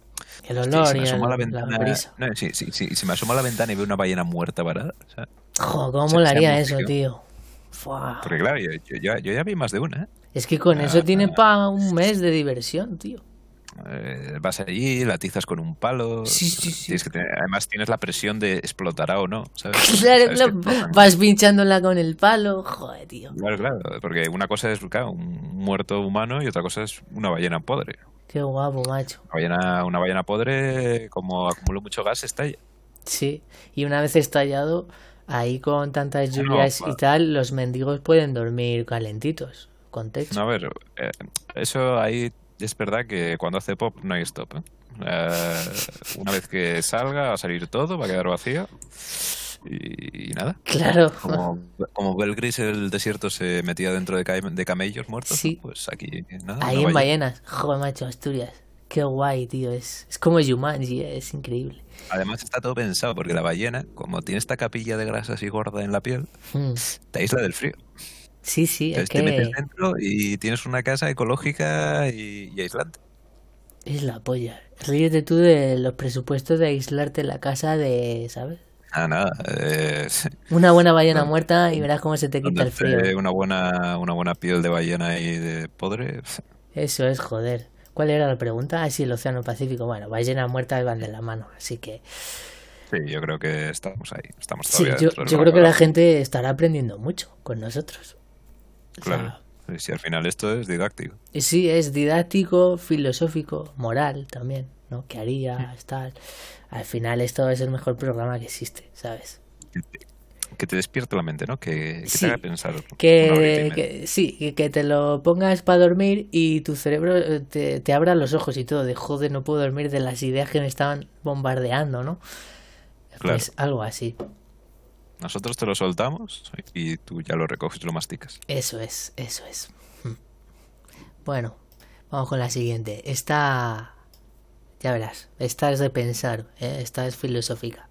El olor y la ventana, No, sí, sí, sí, si me asomo a la ventana y veo una ballena muerta parada... O sea, ¿cómo molaría eso, tío? Porque claro, yo, ya vi más de una. ¿eh? Es que con eso tiene para un mes de diversión, tío. Eh, vas allí, la tizas con un palo. Sí, sí, sí. además tienes la presión de explotará o no. (laughs) Claro, vas pinchándola con el palo. Joder, tío. Claro, claro. Porque una cosa es un muerto humano y otra cosa es una ballena podre. Qué guapo, macho. Una ballena, una ballena podre, como acumula mucho gas, estalla. Sí, y una vez estallado, Ahí con tantas lluvias y tal, los mendigos pueden dormir calentitos, con techo. a ver, eh, eso ahí es verdad que cuando hace pop no hay stop. ¿eh? Eh, una vez que salga, va a salir todo, va a quedar vacío. Y, nada. Claro. Como, como Belgris el desierto se metía dentro de, de camellos muertos, pues aquí nada. Ahí en ballenas. Joder, macho, Asturias. Qué guay, tío. Es, es como Jumanji, es increíble. Además está todo pensado porque la ballena, como tiene esta capilla de grasa así gorda en la piel, Hmm. te aísla del frío. Sí, sí, es Entonces te metes que dentro y tienes una casa ecológica y, y aislante. es la polla. Ríete tú de los presupuestos de aislarte la casa de, ¿sabes? Ah, nada. eh, Una buena ballena (laughs) muerta y verás cómo se te quita el frío. Una buena, una buena piel de ballena ahí de podre. Eso es, joder. ¿Cuál era la pregunta? Ah, sí, el Océano Pacífico. Bueno, ballenas muertas van de la mano, así que... Sí, yo creo que estamos ahí. Estamos Sí, todavía yo, del yo creo que la gente estará aprendiendo mucho con nosotros. O sea, Claro. Sí, Si al final esto es didáctico. Y Sí, es didáctico, filosófico, moral también, ¿no? ¿Qué harías, tal? Al final esto es el mejor programa que existe, ¿sabes? Que te, despierte la mente, ¿no? Que, que Sí, te haga pensar. Que, sí, que, te lo pongas para dormir y tu cerebro eh, te, te abra los ojos y todo, de joder, no puedo dormir de las ideas que me estaban bombardeando, ¿no? Claro. Pues algo así. Nosotros te lo soltamos y tú ya lo recoges y lo masticas. Eso es, eso es. Mm. Bueno, vamos con la siguiente. Esta, ya verás, esta es de pensar, ¿eh? esta es filosófica.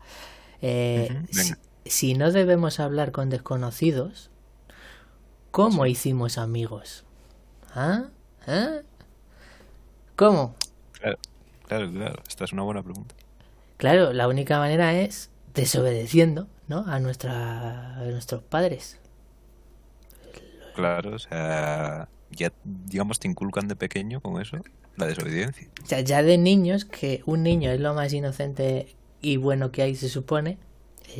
Eh, si. Si no debemos hablar con desconocidos, ¿cómo hicimos amigos? ¿Ah? ¿Ah? ¿Cómo? Claro, claro, claro. Esta es una buena pregunta. Claro, la única manera es desobedeciendo, ¿no? A, nuestra, a nuestros padres. Claro, o sea, ya, digamos, te inculcan de pequeño con eso la desobediencia. O sea, ya de niños, que un niño es lo más inocente y bueno que hay, se supone,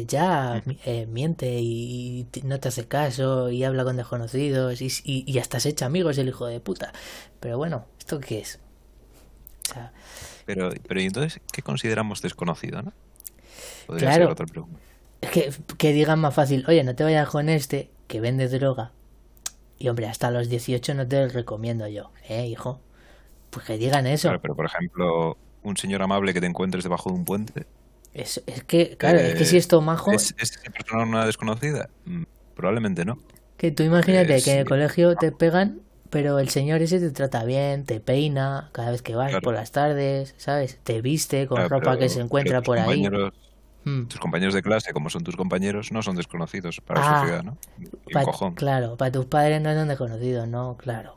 ya eh, miente y no te hace caso y habla con desconocidos y, y, y hasta se echa amigos el hijo de puta. Pero bueno, ¿esto qué es? O sea, Pero, pero ¿y entonces qué consideramos desconocido, no? Podría Claro. ser otra pregunta. es que, que digan más fácil, oye, no te vayas con este que vende droga. Y hombre, hasta los 18 no te lo recomiendo yo, ¿eh, hijo? Pues que digan eso. Claro, pero por ejemplo, un señor amable que te encuentres debajo de un puente, Es, es que, claro, es que eh, si es majo, ¿es, ¿es esa persona una desconocida? Mm, Probablemente no. Que tú imagínate Pues, que en el colegio te pegan, pero el señor ese te trata bien, te peina cada vez que vas Claro. por las tardes, ¿sabes? Te viste con Claro, ropa pero- que se encuentra por ahí. Mm. Tus compañeros de clase, como son tus compañeros, no son desconocidos para la Ah, sociedad, ¿no? Y Pa- cojón. claro, para tus padres no son desconocidos, ¿no? Claro.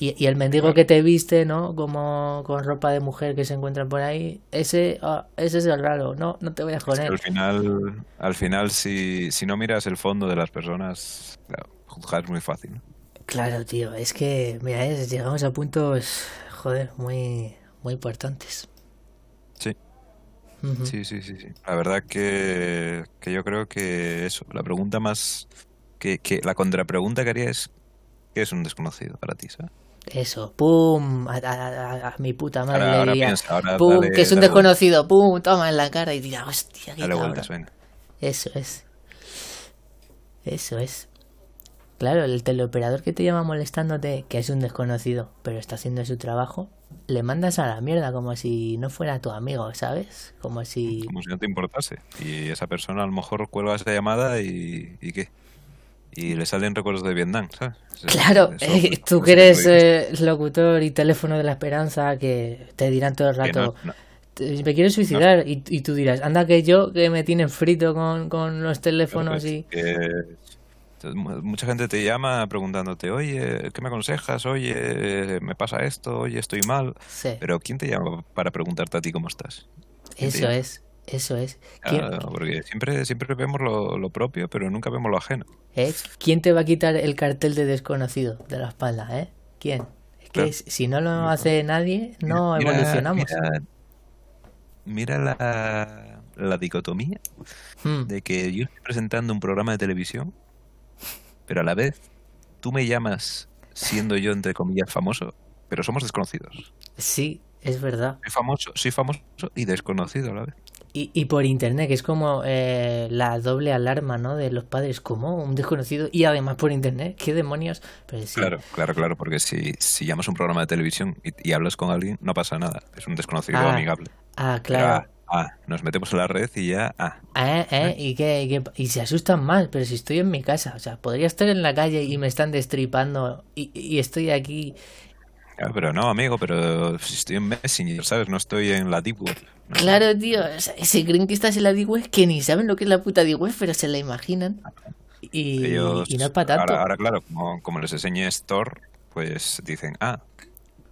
Y, y el mendigo Claro. que te viste, ¿no? Como con ropa de mujer que se encuentra por ahí, ese, ah, ese es el raro, no, no te vayas con él. al final, al final si, si no miras el fondo de las personas, claro, juzgar es muy fácil. Claro, tío, es que, mira, es- llegamos a puntos, joder, muy, muy importantes. Sí, sí, sí, sí. La verdad que, que yo creo que eso, la pregunta más, que, que la contrapregunta que haría es, ¿qué es un desconocido para ti? ¿sabes? Eso, pum, a, a- a- a mi puta madre Ahora, ahora diría, piensa, ahora pum, dale- que es un desconocido, pum, toma en la cara y dirá, hostia, qué vueltas, venga. Eso es. Eso es. Claro, el teleoperador que te llama molestándote, que es un desconocido, pero está haciendo su trabajo, le mandas a la mierda como si no fuera tu amigo, ¿sabes? Como si... Como si no te importase. Y esa persona a lo mejor cuelga esa llamada y, ¿y qué? Y le salen recuerdos de Vietnam, ¿sabes? Claro, eso- eh, tú que eres eh, locutor y teléfono de la esperanza, que te dirán todo el rato, no- no- "Te- me quiero suicidar, y, y tú dirás, anda que yo, que me tienen frito con, con los teléfonos y... que, mucha gente te llama preguntándote, oye, ¿qué me aconsejas? Oye, me pasa esto, oye, estoy mal. Sí, Pero ¿quién te llama para preguntarte a ti cómo estás? ¿Quién te eso es, eso es. ¿Quién, Claro, porque siempre, siempre vemos lo, lo propio, pero nunca vemos lo ajeno. eh? ¿Quién te va a quitar el cartel de desconocido de la espalda, eh? ¿Quién? Es que Claro. si no lo hace nadie, no Mira- evolucionamos. Mira, mira la, la dicotomía Hmm, de que yo estoy presentando un programa de televisión, pero a la vez tú me llamas siendo yo, entre comillas, famoso, pero somos desconocidos. Sí, es verdad. Soy famoso, soy famoso y desconocido a la vez. Y, y por internet, que es como eh, la doble alarma, ¿no? De los padres, como un desconocido y además por internet, ¿qué demonios? Pero sí, Claro, claro, claro, porque si, si llamas a un programa de televisión y, y hablas con alguien, no pasa nada. Es un desconocido Ah, amigable. Ah, Pero, claro. ah, ah, nos metemos en la red y ya, ah, ¿Eh? ¿Eh? ¿Y, qué, y qué- y se asustan más, pero si estoy en mi casa, o sea, podría estar en la calle y me están destripando y, y estoy aquí pero no, amigo, pero si estoy en Messenger, ¿sabes? No estoy en la Deep Web. Claro, tío. se creen que estás en la Deep Web que ni saben lo que es la puta Deep Web, pero se la imaginan. Y, no es para tanto. Ahora, claro, como, les enseñé Store, pues dicen, ah,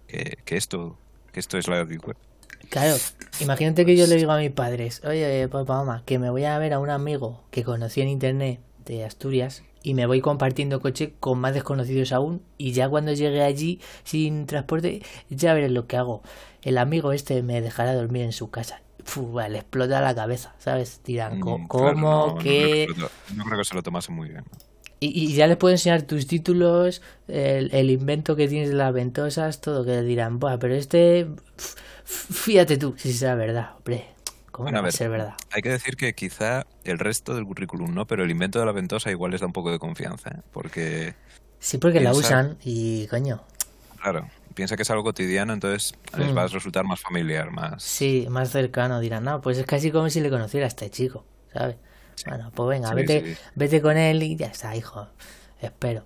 que, esto, que esto es la Deep Web. Claro, imagínate que yo le digo a mis padres, oye, papá, mamá, que me voy a ver a un amigo que conocí en internet de Asturias y me voy compartiendo coche con más desconocidos aún y ya cuando llegue allí sin transporte ya veré lo que hago. El amigo este me dejará dormir en su casa. le explota la cabeza, ¿sabes? Dirán, mm, ¿cómo? no, ¿Qué? No, creo que se lo tomase muy bien. Y, ya les puedo enseñar tus títulos, el, invento que tienes de las ventosas, todo, que dirán, Buah, pero este, fíjate tú, si será verdad, hombre. Hay que decir que quizá el resto del currículum no, pero el invento de la ventosa igual les da un poco de confianza, ¿eh? porque... Sí, porque la usan y coño. Claro, piensa que es algo cotidiano, entonces les va a mm. resultar más familiar, más... Sí, más cercano, dirán, no, pues es casi como si le conociera a este chico, ¿sabes? Bueno, pues venga, vete, vete con él y ya está, hijo. Espero.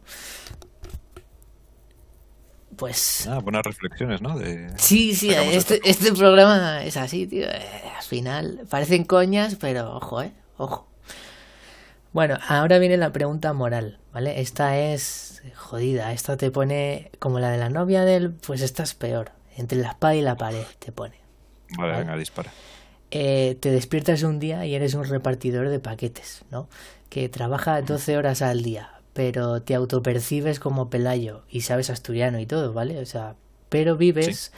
Pues. Ah, buenas reflexiones, ¿no? De... Sí, sí, este, este programa es así, tío. Eh, al final parecen coñas, pero ojo, ¿eh? Ojo. Bueno, ahora viene la pregunta moral, ¿vale? Esta es jodida. Esta te pone como la de la novia del. Pues esta es peor. Entre la espada y la pared te pone. Vale, venga, dispara. Eh, te despiertas un día y eres un repartidor de paquetes, ¿no? Que trabaja 12 horas al día, pero te autopercibes como Pelayo y sabes asturiano y todo, ¿vale? O sea, pero vives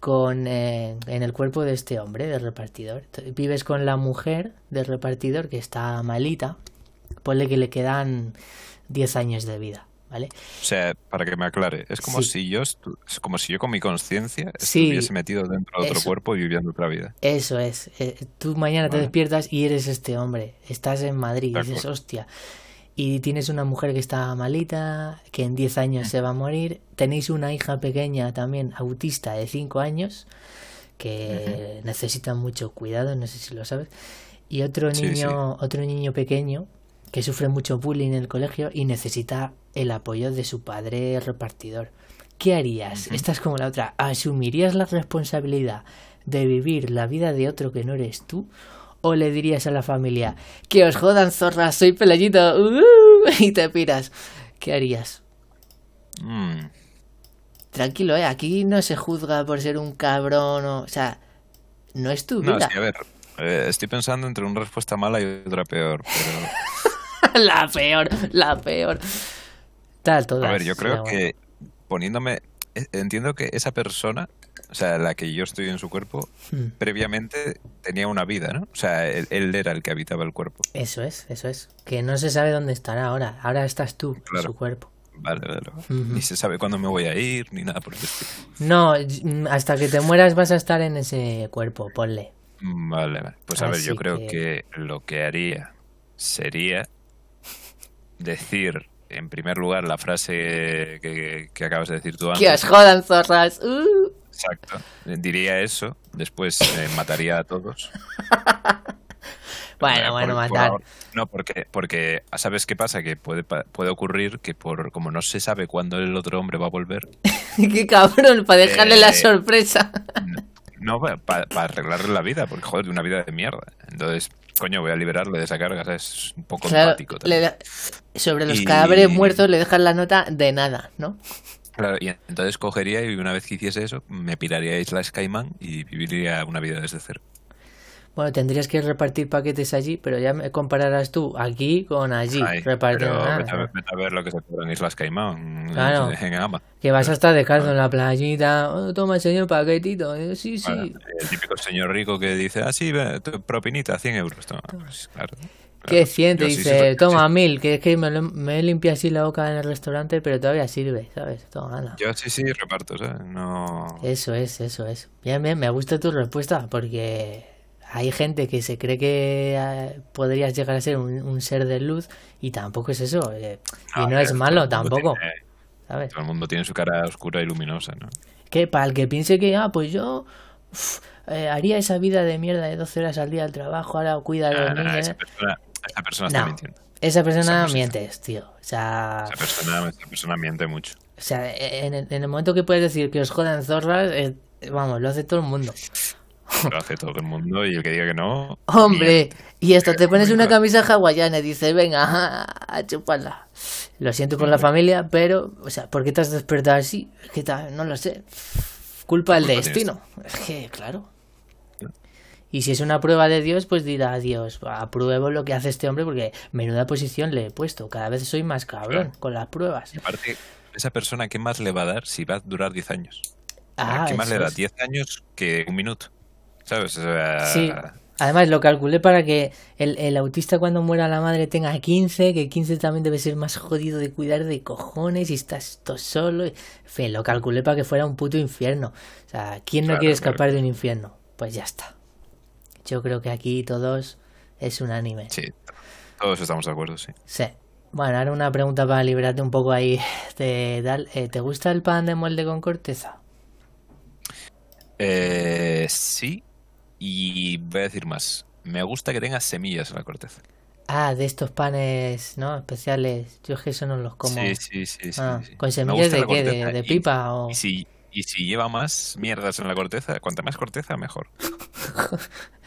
con eh, en el cuerpo de este hombre, de repartidor. Vives con la mujer del repartidor que está malita, ponle que le quedan 10 años de vida. ¿vale? O sea, para que me aclare, es como si yo es como si yo con mi conciencia estuviese metido dentro de otro cuerpo y viviendo otra vida. Eso es. Eh, tú mañana te despiertas y eres este hombre. Estás en Madrid y dices, hostia. Y tienes una mujer que está malita, que en 10 años se va a morir. Tenéis una hija pequeña también, autista, de 5 años, que necesita mucho cuidado, no sé si lo sabes. Y otro niño, otro niño pequeño que sufre mucho bullying en el colegio y necesita el apoyo de su padre repartidor. ¿Qué harías? Esta es como la otra. ¿Asumirías la responsabilidad de vivir la vida de otro que no eres tú? ¿O le dirías a la familia, que os jodan zorras, soy pelayito, uh, (laughs) y te piras? ¿Qué harías? Mm. Tranquilo, ¿eh? Aquí no se juzga por ser un cabrón o... sea, no es tu vida. No, a ver, eh, estoy pensando entre una respuesta mala y otra peor, pero... (laughs) la peor, la peor. Tal, A ver, yo creo que poniéndome. E, entiendo que esa persona, o sea, la que yo estoy en su cuerpo, hmm. previamente tenía una vida, ¿no? O sea, él, era el que habitaba el cuerpo. Eso es, eso es. Que no se sabe dónde estará ahora. Ahora estás tú en su cuerpo. Vale, vale. Ni se sabe cuándo me voy a ir, ni nada por el estilo. No, hasta que te mueras vas a estar en ese cuerpo, ponle. Vale, vale. Pues a ver, yo creo que lo que haría sería decir, en primer lugar, la frase que, acabas de decir tú antes. Que os jodan, zorras. Uh. Exacto. Diría eso. Después eh, mataría a todos. (laughs) bueno, bueno, matar. no, porque, porque ¿sabes qué pasa? Que puede, puede ocurrir que por como no se sabe cuándo el otro hombre va a volver. (laughs) ¡Qué cabrón! Para dejarle la eh, sorpresa. no, para arreglarle la vida, porque joder, de una vida de mierda. Entonces, coño, voy a liberarle de esa carga, es un poco empático Sobre los cadáveres muertos le dejan la nota de nada, ¿no? Claro, y entonces cogería y una vez que hiciese eso, me piraría a Isla Skyman y viviría una vida desde cero. Bueno, tendrías que repartir paquetes allí, pero ya me compararás tú aquí con allí. repartiendo pero vete a, ver lo que se cobra en Islas Caimán, claro, en, Ama. Que vas a estar descalzo en la playita. Oh, toma, señor, paquetito. Eh, sí, sí. el típico señor rico que dice, ah, sí, propinita, 100 euros. Toma. Pues, claro. ¿Qué siente? dice, toma mil, que es que me, me limpia así la boca en el restaurante, pero todavía sirve, ¿sabes? Toma, anda. Yo sí, sí, reparto, ¿sabes? No... Eso es, eso es. Bien, bien, me gusta tu respuesta, porque hay gente que se cree que eh, podrías llegar a ser un, ser de luz y tampoco es eso. Eh, y no es malo tampoco. Todo el mundo tiene su cara oscura y luminosa, ¿no? Que para el que piense que, ah, pues yo eh, haría esa vida de mierda de 12 horas al día al trabajo, ahora cuida de los niños. esa persona, está mintiendo. Esa persona miente, tío. O sea... esa, persona, esa persona miente mucho. O sea, en el, momento que puedes decir que os jodan zorras, eh, vamos, lo hace todo el mundo. Lo hace todo el mundo y el que diga que no. (laughs) Hombre, y esto, te pones una camisa hawaiana y dices, venga, (laughs) a chuparla. Lo siento por la familia, pero, o sea, ¿por qué te has despertado así? ¿Qué tal? No lo sé. Culpa del destino. Es que, claro. Y si es una prueba de Dios, pues dirá Dios, apruebo lo que hace este hombre porque menuda posición le he puesto. Cada vez soy más cabrón con las pruebas. Y aparte, esa persona, ¿qué más le va a dar si va a durar 10 años? Ah, ¿Qué más le da 10 años que un minuto? ¿Sabes? Sí. Además, lo calculé para que el, autista cuando muera la madre tenga 15, que 15 también debe ser más jodido de cuidar de cojones y estás todo solo. En fin, lo calculé para que fuera un puto infierno. O sea, ¿quién no quiere escapar de un infierno? Pues ya está. Yo creo que aquí todos es unánime. Sí, todos estamos de acuerdo, sí. Sí. Bueno, ahora una pregunta para liberarte un poco ahí de Dal. Eh, ¿Te gusta el pan de molde con corteza? Eh, sí, y voy a decir más. Me gusta que tenga semillas en la corteza. Ah, de estos panes, ¿no? Especiales. Yo es que eso no los como. Sí, sí, sí. Ah, ¿Con semillas de qué? ¿De, pipa? o... y, si, y si lleva más mierdas en la corteza, cuanta más corteza, mejor. (laughs)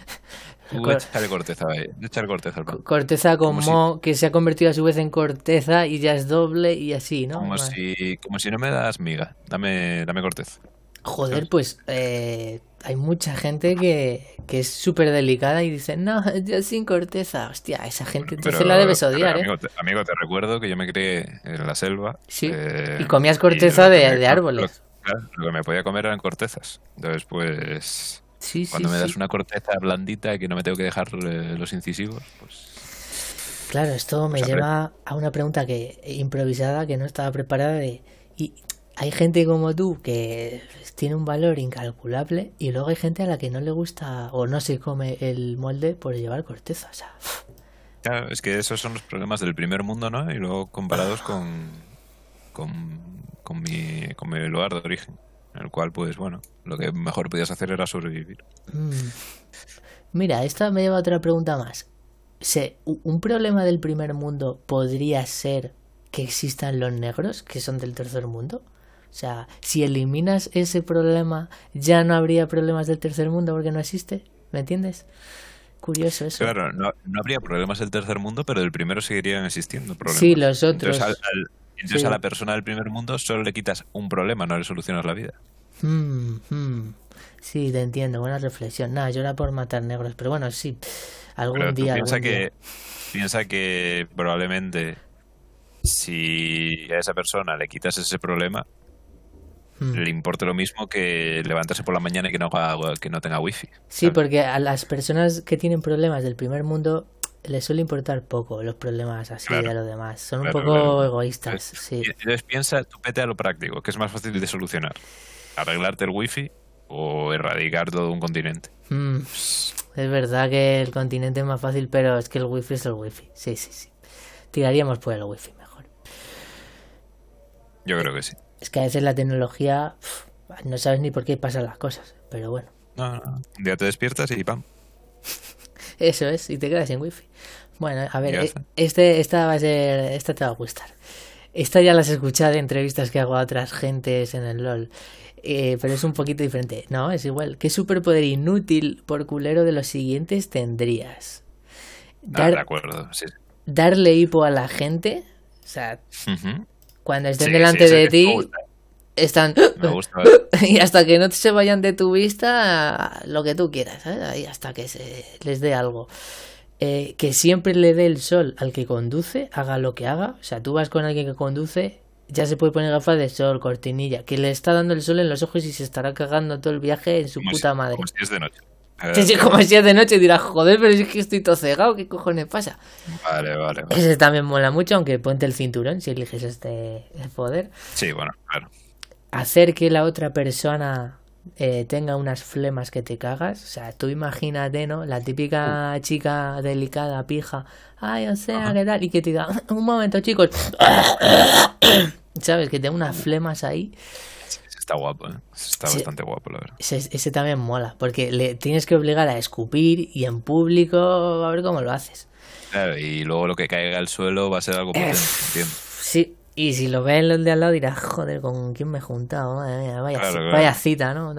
corteza, corteza Corteza como que se ha convertido a su vez en corteza y ya es doble y así, ¿no? Como, si, como si no me das miga, dame, dame corteza. Joder, pues eh, hay mucha gente que, que es súper delicada y dice, no, yo sin corteza. Hostia, esa gente se la debes odiar, ¿eh? amigo, te, recuerdo que yo me crié en la selva. Sí, eh, y comías corteza de, de, árboles. Lo, que me podía comer eran cortezas. Entonces, pues... cuando me das una corteza blandita que no me tengo que dejar eh, los incisivos, pues... Claro, esto me pues lleva a una pregunta que improvisada que no estaba preparada de... Y hay gente como tú que tiene un valor incalculable y luego hay gente a la que no le gusta o no se come el molde por llevar corteza. O sea, claro, es que esos son los problemas del primer mundo, ¿no? Y luego comparados con, con, con, mi, con mi lugar de origen, en el cual, pues bueno, lo que mejor podías hacer era sobrevivir. Mm. Mira, esta me lleva a otra pregunta más. ¿Un problema del primer mundo podría ser que existan los negros, que son del tercer mundo? O sea, si eliminas ese problema, ya no habría problemas del tercer mundo porque no existe. ¿Me entiendes? Curioso eso. Claro, no, habría problemas del tercer mundo, pero del primero seguirían existiendo problemas. Sí, los otros. Entonces, a la persona del primer mundo solo le quitas un problema, no le solucionas la vida. Hmm, hmm. Sí, te entiendo. Buena reflexión. Nada, yo era por matar negros, pero bueno, sí. Algún día. Piensa, que, piensa que probablemente si a esa persona le quitas ese problema, Hmm. le importe lo mismo que levantarse por la mañana y que no, haga, que no tenga wifi. Sí, porque a las personas que tienen problemas del primer mundo les suele importar poco los problemas así de los demás. Son un poco egoístas. Entonces, piensa, tú pete a lo práctico, que es más fácil de solucionar. Arreglarte el wifi o erradicar todo un continente. Hmm. Es verdad que el continente es más fácil, pero es que el wifi es el wifi. Sí, sí, sí. Tiraríamos por el wifi mejor. Yo creo que sí. Es que a veces la tecnología no sabes ni por qué pasan las cosas, pero bueno. No, no. Un día te despiertas y pam. Eso es, y te quedas sin wifi. Bueno, a ver, eh, este, esta va a ser, esta te va a gustar. Esta ya las he escuchado de entrevistas que hago a otras gentes en el LOL. Eh, pero es un poquito diferente. No, es igual. ¿Qué superpoder inútil por culero de los siguientes tendrías? Ah, Dar, de acuerdo, sí. Darle hipo a la gente. O sea, cuando estén delante de ti, están... (laughs) y hasta que no se vayan de tu vista, lo que tú quieras, ¿eh? hasta que se les dé algo. Eh, que siempre le dé el sol al que conduce, haga lo que haga. O sea, tú vas con alguien que conduce, ya se puede poner gafas de sol, cortinilla, que le está dando el sol en los ojos y se estará cagando todo el viaje en su puta madre. Como si es de noche. (laughs) Sí, sí, como si es de noche y dirás, joder, pero es que estoy todo cegado, ¿qué cojones pasa? Vale, vale, Ese también mola mucho, aunque ponte el cinturón si eliges este poder. Sí, bueno, claro. Hacer que la otra persona eh, tenga unas flemas que te cagas. O sea, tú imagínate, ¿no? La típica chica delicada, pija. Ay, o sea, ¿qué tal? Y que te diga, un momento, chicos. ¿Sabes? Que tenga unas flemas ahí está guapo, ¿eh? está bastante guapo, la verdad. Ese, también mola, porque le tienes que obligar a escupir y en público a ver cómo lo haces. Claro, y luego lo que caiga al suelo va a ser algo potente, Sí, Y si lo ven los de al lado dirás, joder, ¿con quién me he juntado? vaya, cita, ¿no?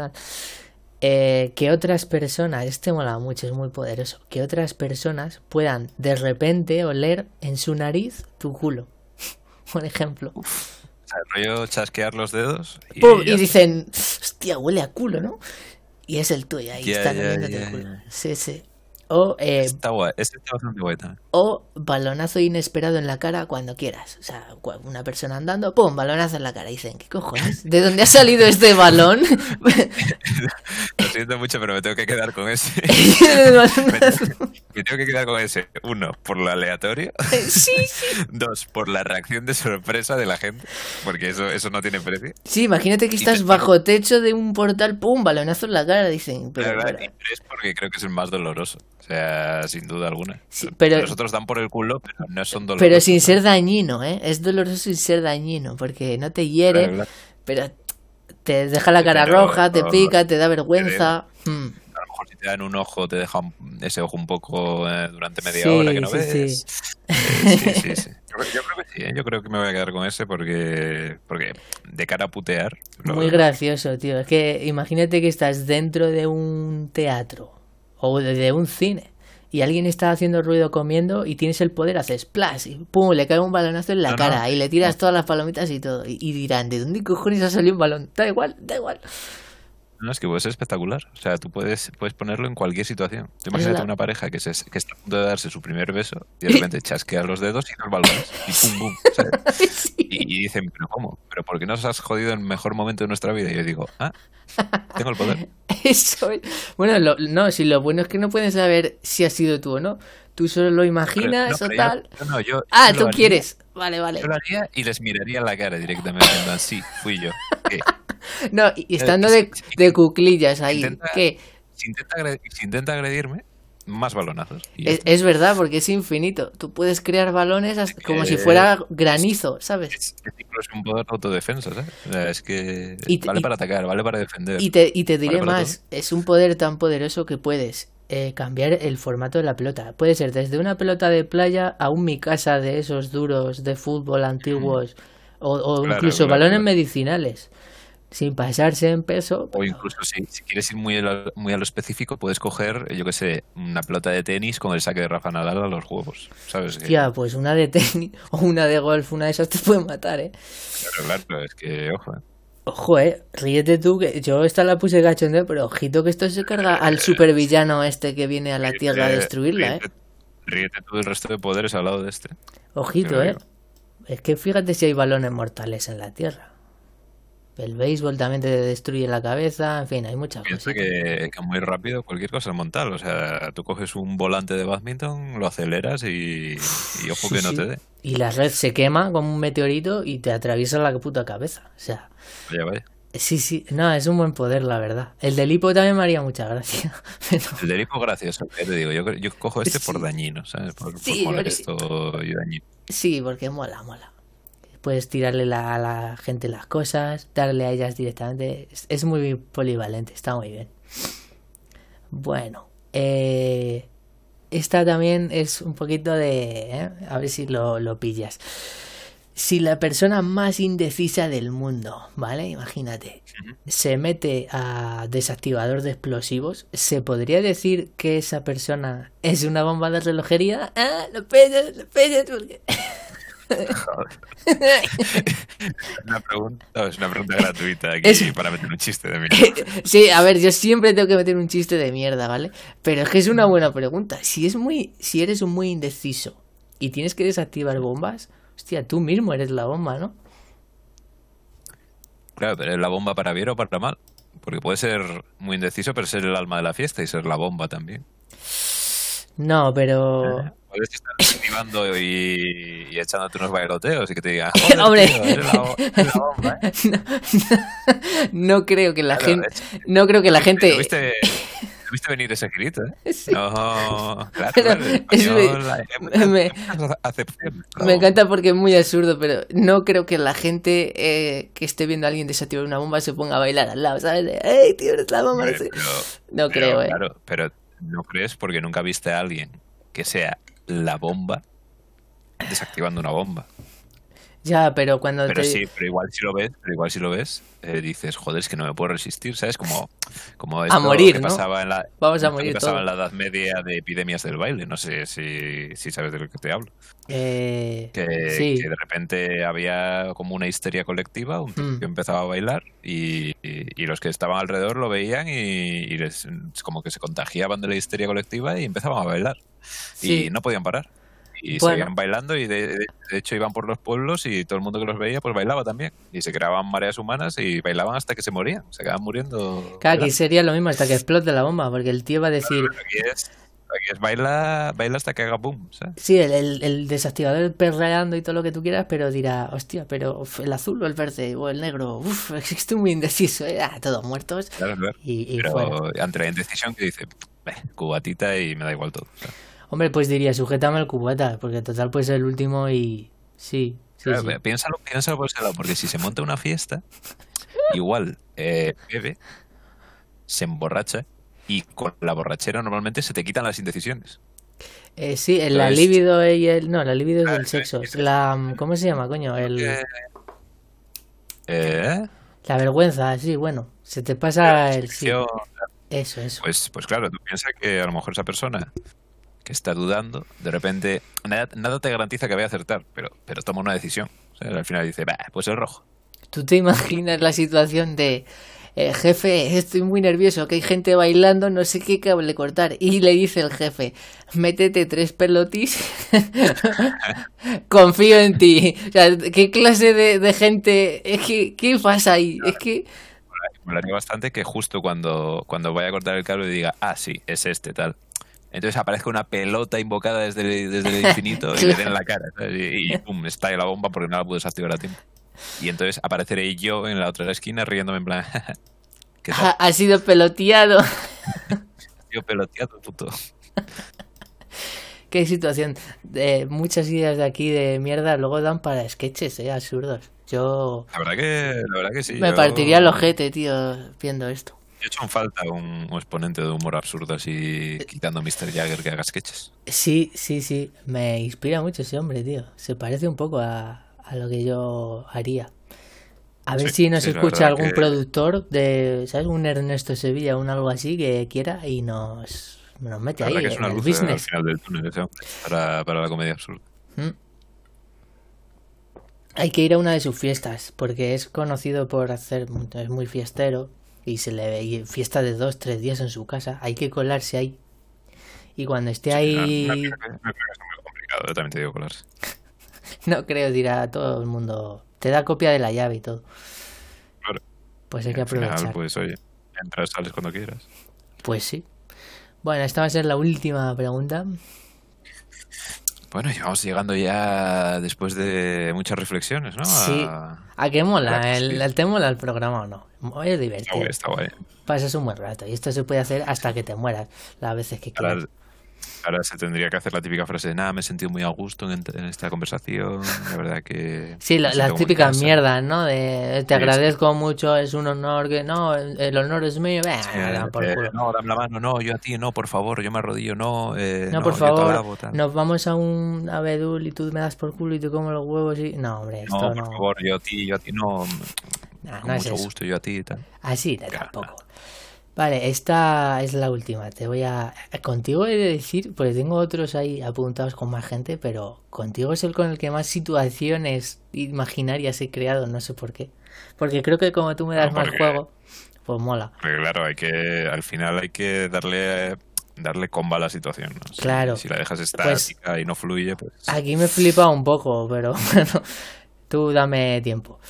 Eh, que otras personas, este mola mucho, es muy poderoso, que otras personas puedan de repente oler en su nariz tu culo, (laughs) por ejemplo. O sea, rollo chasquear los dedos. Y, y dicen, hostia, huele a culo, ¿no? Y es el tuyo, ahí está el culo. Sí, sí. O, eh, está guay, este está bastante guay O balonazo inesperado en la cara cuando quieras. O sea, una persona andando, ¡pum! Balonazo en la cara. Y dicen, ¿qué cojones? ¿De dónde ha salido este balón? (laughs) (laughs) Lo siento mucho, pero me tengo que quedar con ese. (laughs) me, tengo que quedar con ese. Uno, por lo aleatorio. sí, sí. Dos, por la reacción de sorpresa de la gente. Porque eso, eso no tiene precio. Sí, imagínate que estás bajo techo de un portal, ¡pum! Balonazo en la cara. Dicen, pero. Y tres, porque creo que es el más doloroso. O sea, sin duda alguna. pero, Los otros dan por el culo, pero no son dolorosos. Pero sin ser dañino, ¿eh? Es doloroso sin ser dañino, porque no te hiere, pero te deja la cara roja, te pica, te da vergüenza. Hmm. A lo mejor si te dan un ojo, te deja ese ojo un poco eh, durante media hora que no ves. Sí. sí, sí, (laughs) sí. Yo, creo que sí, ¿eh? yo creo que me voy a quedar con ese porque, porque de cara a putear. Muy gracioso, tío. Es que imagínate que estás dentro de un teatro o desde un cine y alguien está haciendo ruido comiendo y tienes el poder, haces splash y pum, le cae un balonazo en la cara y le tiras todas las palomitas y todo. Y, dirán, ¿de dónde cojones ha salido un balón? Da igual, da igual. No, es que puede ser espectacular. O sea, tú puedes, puedes ponerlo en cualquier situación. Tú imagínate una pareja que, se, que está a punto de darse su primer beso y de repente (laughs) chasquea los dedos y los balones. Y pum, pum. (laughs) Y, y, dicen, ¿pero cómo? ¿Pero por qué nos has jodido en el mejor momento de nuestra vida? Y yo digo, ah, tengo el poder. (laughs) Eso Bueno, no, si lo bueno es que no puedes saber si ha sido tú o no. Tú solo lo imaginas o tal. ah, tú quieres. Vale, vale. Yo lo haría y les miraría la cara directamente. Sí, fui yo. (laughs) No, y estando de, de cuclillas ahí. ¿Qué? Si intenta, si intenta agredirme, más balonazos. Es, verdad, porque es infinito. Tú puedes crear balones como si fuera granizo, ¿sabes? Es, incluso un poder de autodefensa, ¿sabes? es que vale para atacar, vale para defender. Y te, y te diré más, es un poder tan poderoso que puedes eh, cambiar el formato de la pelota. Puede ser desde una pelota de playa a un mi casa de esos duros de fútbol antiguos o, incluso balones medicinales sin pasarse en peso. O incluso si, quieres ir muy a, lo, muy a lo específico, puedes coger, yo que sé, una pelota de tenis con el saque de Rafa Nadal a los juegos, ¿sabes? Ya, pues una de tenis (laughs) o una de golf, una de esas te puede matar, ¿eh? Claro, claro, es que, ojo, ¿eh? Ojo, eh, ríete tú, que yo esta la puse cachondeo, pero ojito que esto se carga al supervillano este que viene a la Tierra a destruirla, eh. Ríete tú del resto de poderes al lado de este. Ojito, eh. Es que fíjate si hay balones mortales en la Tierra. El béisbol también te destruye la cabeza, en fin, hay muchas cosas. Que, que muy rápido cualquier cosa es montar. O sea, tú coges un volante de badminton, lo aceleras y, ojo que no te dé. Y la red se quema como un meteorito y te atraviesa la puta cabeza. O sea. Vaya, vaya. Sí, sí, no, es un buen poder, la verdad. El del hipo también me haría mucha gracia. (laughs) El del hipo gracioso, te digo, yo, yo cojo este por dañino, ¿sabes? Por, sí, molesto y dañino. Sí, porque mola, mola puedes tirarle a la gente las cosas, darle a ellas directamente. Es, muy polivalente, está muy bien. Bueno, eh, esta también es un poquito de... ¿eh? A ver si lo, lo pillas. Si la persona más indecisa del mundo, ¿vale? Imagínate, se mete a desactivador de explosivos, ¿se podría decir que esa persona es una bomba de relojería? Ah, lo pillas, lo pillas, porque... una pregunta, es una pregunta gratuita aquí para meter un chiste de mierda. (laughs) sí, a ver, yo siempre tengo que meter un chiste de mierda, ¿vale? Pero es que es una buena pregunta. Si es muy, si eres un muy indeciso y tienes que desactivar bombas, hostia, tú mismo eres la bomba, ¿no? Claro, pero es la bomba para bien o para mal. Porque puede ser muy indeciso, pero ser el alma de la fiesta y ser la bomba también. No, pero. (laughs) Puedes estar activando y, y, echándote unos bailoteos y que te digan, (laughs) hombre, no, creo que la gente, no creo que la gente. ¿Viste, ¿Viste venir ese grito? ¿eh? (laughs) No, claro, me, me, encanta porque es muy absurdo, pero no creo que la gente eh, que esté viendo a alguien desactivar una bomba se ponga a bailar al lado, ¿sabes? ¡Ey, tío, eres la bomba! no creo, ¿eh? Claro, pero no crees porque nunca viste a alguien que sea la bomba desactivando una bomba. Ya, pero cuando pero te... sí, pero igual si lo ves, pero igual si lo ves, eh, dices, joder, es que no me puedo resistir, ¿sabes? Como, como esto a morir, que ¿no? pasaba en la, Vamos a morir pasaba en la Edad Media de epidemias del baile. No sé si, si sabes de lo que te hablo. Eh, Que, sí, que de repente había como una histeria colectiva, un tío Mm. que empezaba a bailar y, y- y los que estaban alrededor lo veían y, y les, como que se contagiaban de la histeria colectiva y empezaban a bailar. sí. Y no podían parar. Y Bueno. seguían bailando y de, de- de hecho iban por los pueblos y todo el mundo que los veía pues bailaba también. Y se creaban mareas humanas y bailaban hasta que se morían. Se quedaban muriendo. Claro, aquí sería lo mismo hasta que explote la bomba, porque el tío va a decir, Aquí es, aquí es baila, baila hasta que haga boom. ¿sabes? sí, el, el, el desactivador perreando y todo lo que tú quieras, pero dirá, hostia, pero el azul o el verde o el negro, uff, estoy muy indeciso, eh, ah, todos muertos Claro, claro. y, y Pero fuera. ante la indecisión que dice, "Beh, cubatita y me da igual todo. ¿sabes? Hombre, pues diría, sujétame el cubata, porque total puede ser el último y sí, sí, Claro, sí. Piénsalo, piénsalo por ese lado, porque si se monta una fiesta, igual eh, bebe, se emborracha y con la borrachera normalmente se te quitan las indecisiones. Eh, sí, el la libido y el... No, la libido es Ah, sí, sexo. La... ¿Cómo se llama, coño? El... Eh, La vergüenza, sí, bueno. Se te pasa el... Sí, eso, eso. Pues, pues claro, tú piensas que a lo mejor esa persona que está dudando, de repente, nada, nada te garantiza que vaya a acertar, pero, pero toma una decisión. O sea, al final dice, bah, pues el rojo. ¿Tú te imaginas la situación de... eh, jefe, estoy muy nervioso, que hay gente bailando, no sé qué cable cortar. Y le dice el jefe, métete tres pelotis, (laughs) confío en ti. O sea, ¿qué clase de, de gente? Es que, ¿qué pasa ahí? Es que... Me molaría bastante que justo cuando, cuando vaya a cortar el cable diga, ah, sí, es este, tal. Entonces aparezca una pelota invocada desde el, desde el (laughs) infinito y le den en la cara. ¿sabes? Y, y pum, estalle la bomba porque no la puedes activar a tiempo. Y entonces apareceré yo en la otra esquina riéndome en plan, (laughs) ¿qué Ha, tal? ha sido peloteado. Peloteado, puto. Qué situación. De muchas ideas de aquí de mierda luego dan para sketches, eh, absurdos. Yo La verdad que, la verdad que sí. me yo- partiría el ojete, tío, viendo esto. He hecho en falta un, un exponente de humor absurdo así, quitando a Mr. Jagger que haga sketches. Sí, sí, sí. Me inspira mucho ese hombre, tío. Se parece un poco a, a lo que yo haría. A ver Sí, si nos sí, escucha algún que- productor de, ¿sabes? Un Ernesto Sevilla, un algo así que quiera y nos, nos mete La ahí que es una el luz eh, al business. final del túnel ese hombre, para, para la comedia absurda. Mm. Hay que ir a una de sus fiestas, porque es conocido por hacer, es muy fiestero y se le ve fiesta de dos, tres días en su casa. Hay que colarse ahí. Y cuando esté ahí, no muy complicado, yo también te digo colarse. (laughs) no creo, dirá todo el mundo, te da copia de la llave y todo. Claro. Pues hay que Al final, aprovechar. pues oye, entras, sales cuando quieras. Pues sí. Bueno, esta va a ser la última pregunta. Bueno, y vamos llegando ya después de muchas reflexiones, ¿no? Sí. A- ¿A qué mola? Claro ¿El, sí. el- ¿Te mola el programa o no? Es Está divertido. guay, está guay. Pasas un buen rato. Y esto se puede hacer hasta que te mueras, las veces que quieras. Ahora, se tendría que hacer la típica frase de nada, me he sentido muy a gusto en, en esta conversación. La verdad que. Sí, la- las típicas mierdas, ¿no? De te Sí, sí. agradezco mucho, es un honor que no, el honor es mío. Bah, Eh, da por eh, no, dame la mano, no, yo a ti, no, por favor, yo me arrodillo, no, eh, No, por yo te favor, nos vamos a un abedul y tú me das por culo y te como los huevos y... No, hombre, No, esto por no... favor, yo a ti, yo a ti, no, Nah, con no es mucho eso. gusto, yo a ti y tal. Así, no, Claro. Vale, esta es la última. Te voy a... Contigo he de decir, porque tengo otros ahí apuntados con más gente, pero contigo es el con el que más situaciones imaginarias he creado, no sé por qué. Porque creo que como tú me das No, más juego, pues mola. Porque claro, hay que, al final hay que darle, darle comba a la situación, Claro. Si la dejas Pues- estática y no fluye, pues... Aquí me flipa un poco, pero (laughs) bueno, tú dame tiempo.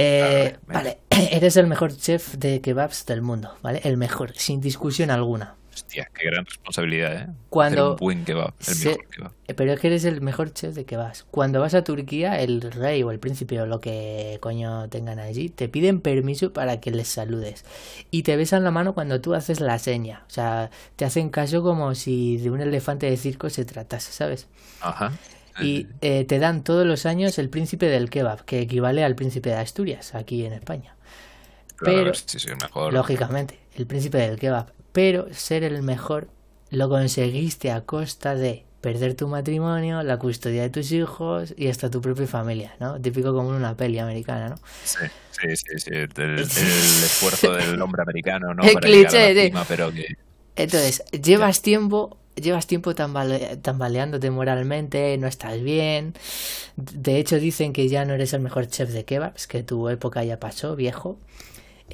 Eh, Vale, vale, (clears throat) eres el mejor chef de kebabs del mundo, ¿vale? El mejor, sin discusión alguna. Hostia, qué gran responsabilidad, ¿eh? Cuando Hacer un buen kebab, el se- mejor kebab. Eh, Pero es que eres el mejor chef de kebabs. Cuando vas a Turquía, el rey o el príncipe o lo que coño tengan allí, te piden permiso para que les saludes. Y te besan la mano cuando tú haces la seña. O sea, te hacen caso como si de un elefante de circo se tratase, ¿sabes? Ajá. Y eh, te dan todos los años el príncipe del kebab, que equivale al príncipe de Asturias, aquí en España. Claro, pero- sí, sí, mejor. Lógicamente, el príncipe del kebab. Pero ser el mejor lo conseguiste a costa de perder tu matrimonio, la custodia de tus hijos y hasta tu propia familia, ¿no? Típico como en una peli americana, ¿no? Sí, sí, sí, sí. El, (laughs) esfuerzo del hombre americano, ¿no? El cliché, pero Entonces, llevas tiempo llevas tiempo tambaleándote moralmente, no estás bien. De hecho, dicen que ya no eres el mejor chef de kebabs, que tu época ya pasó, viejo.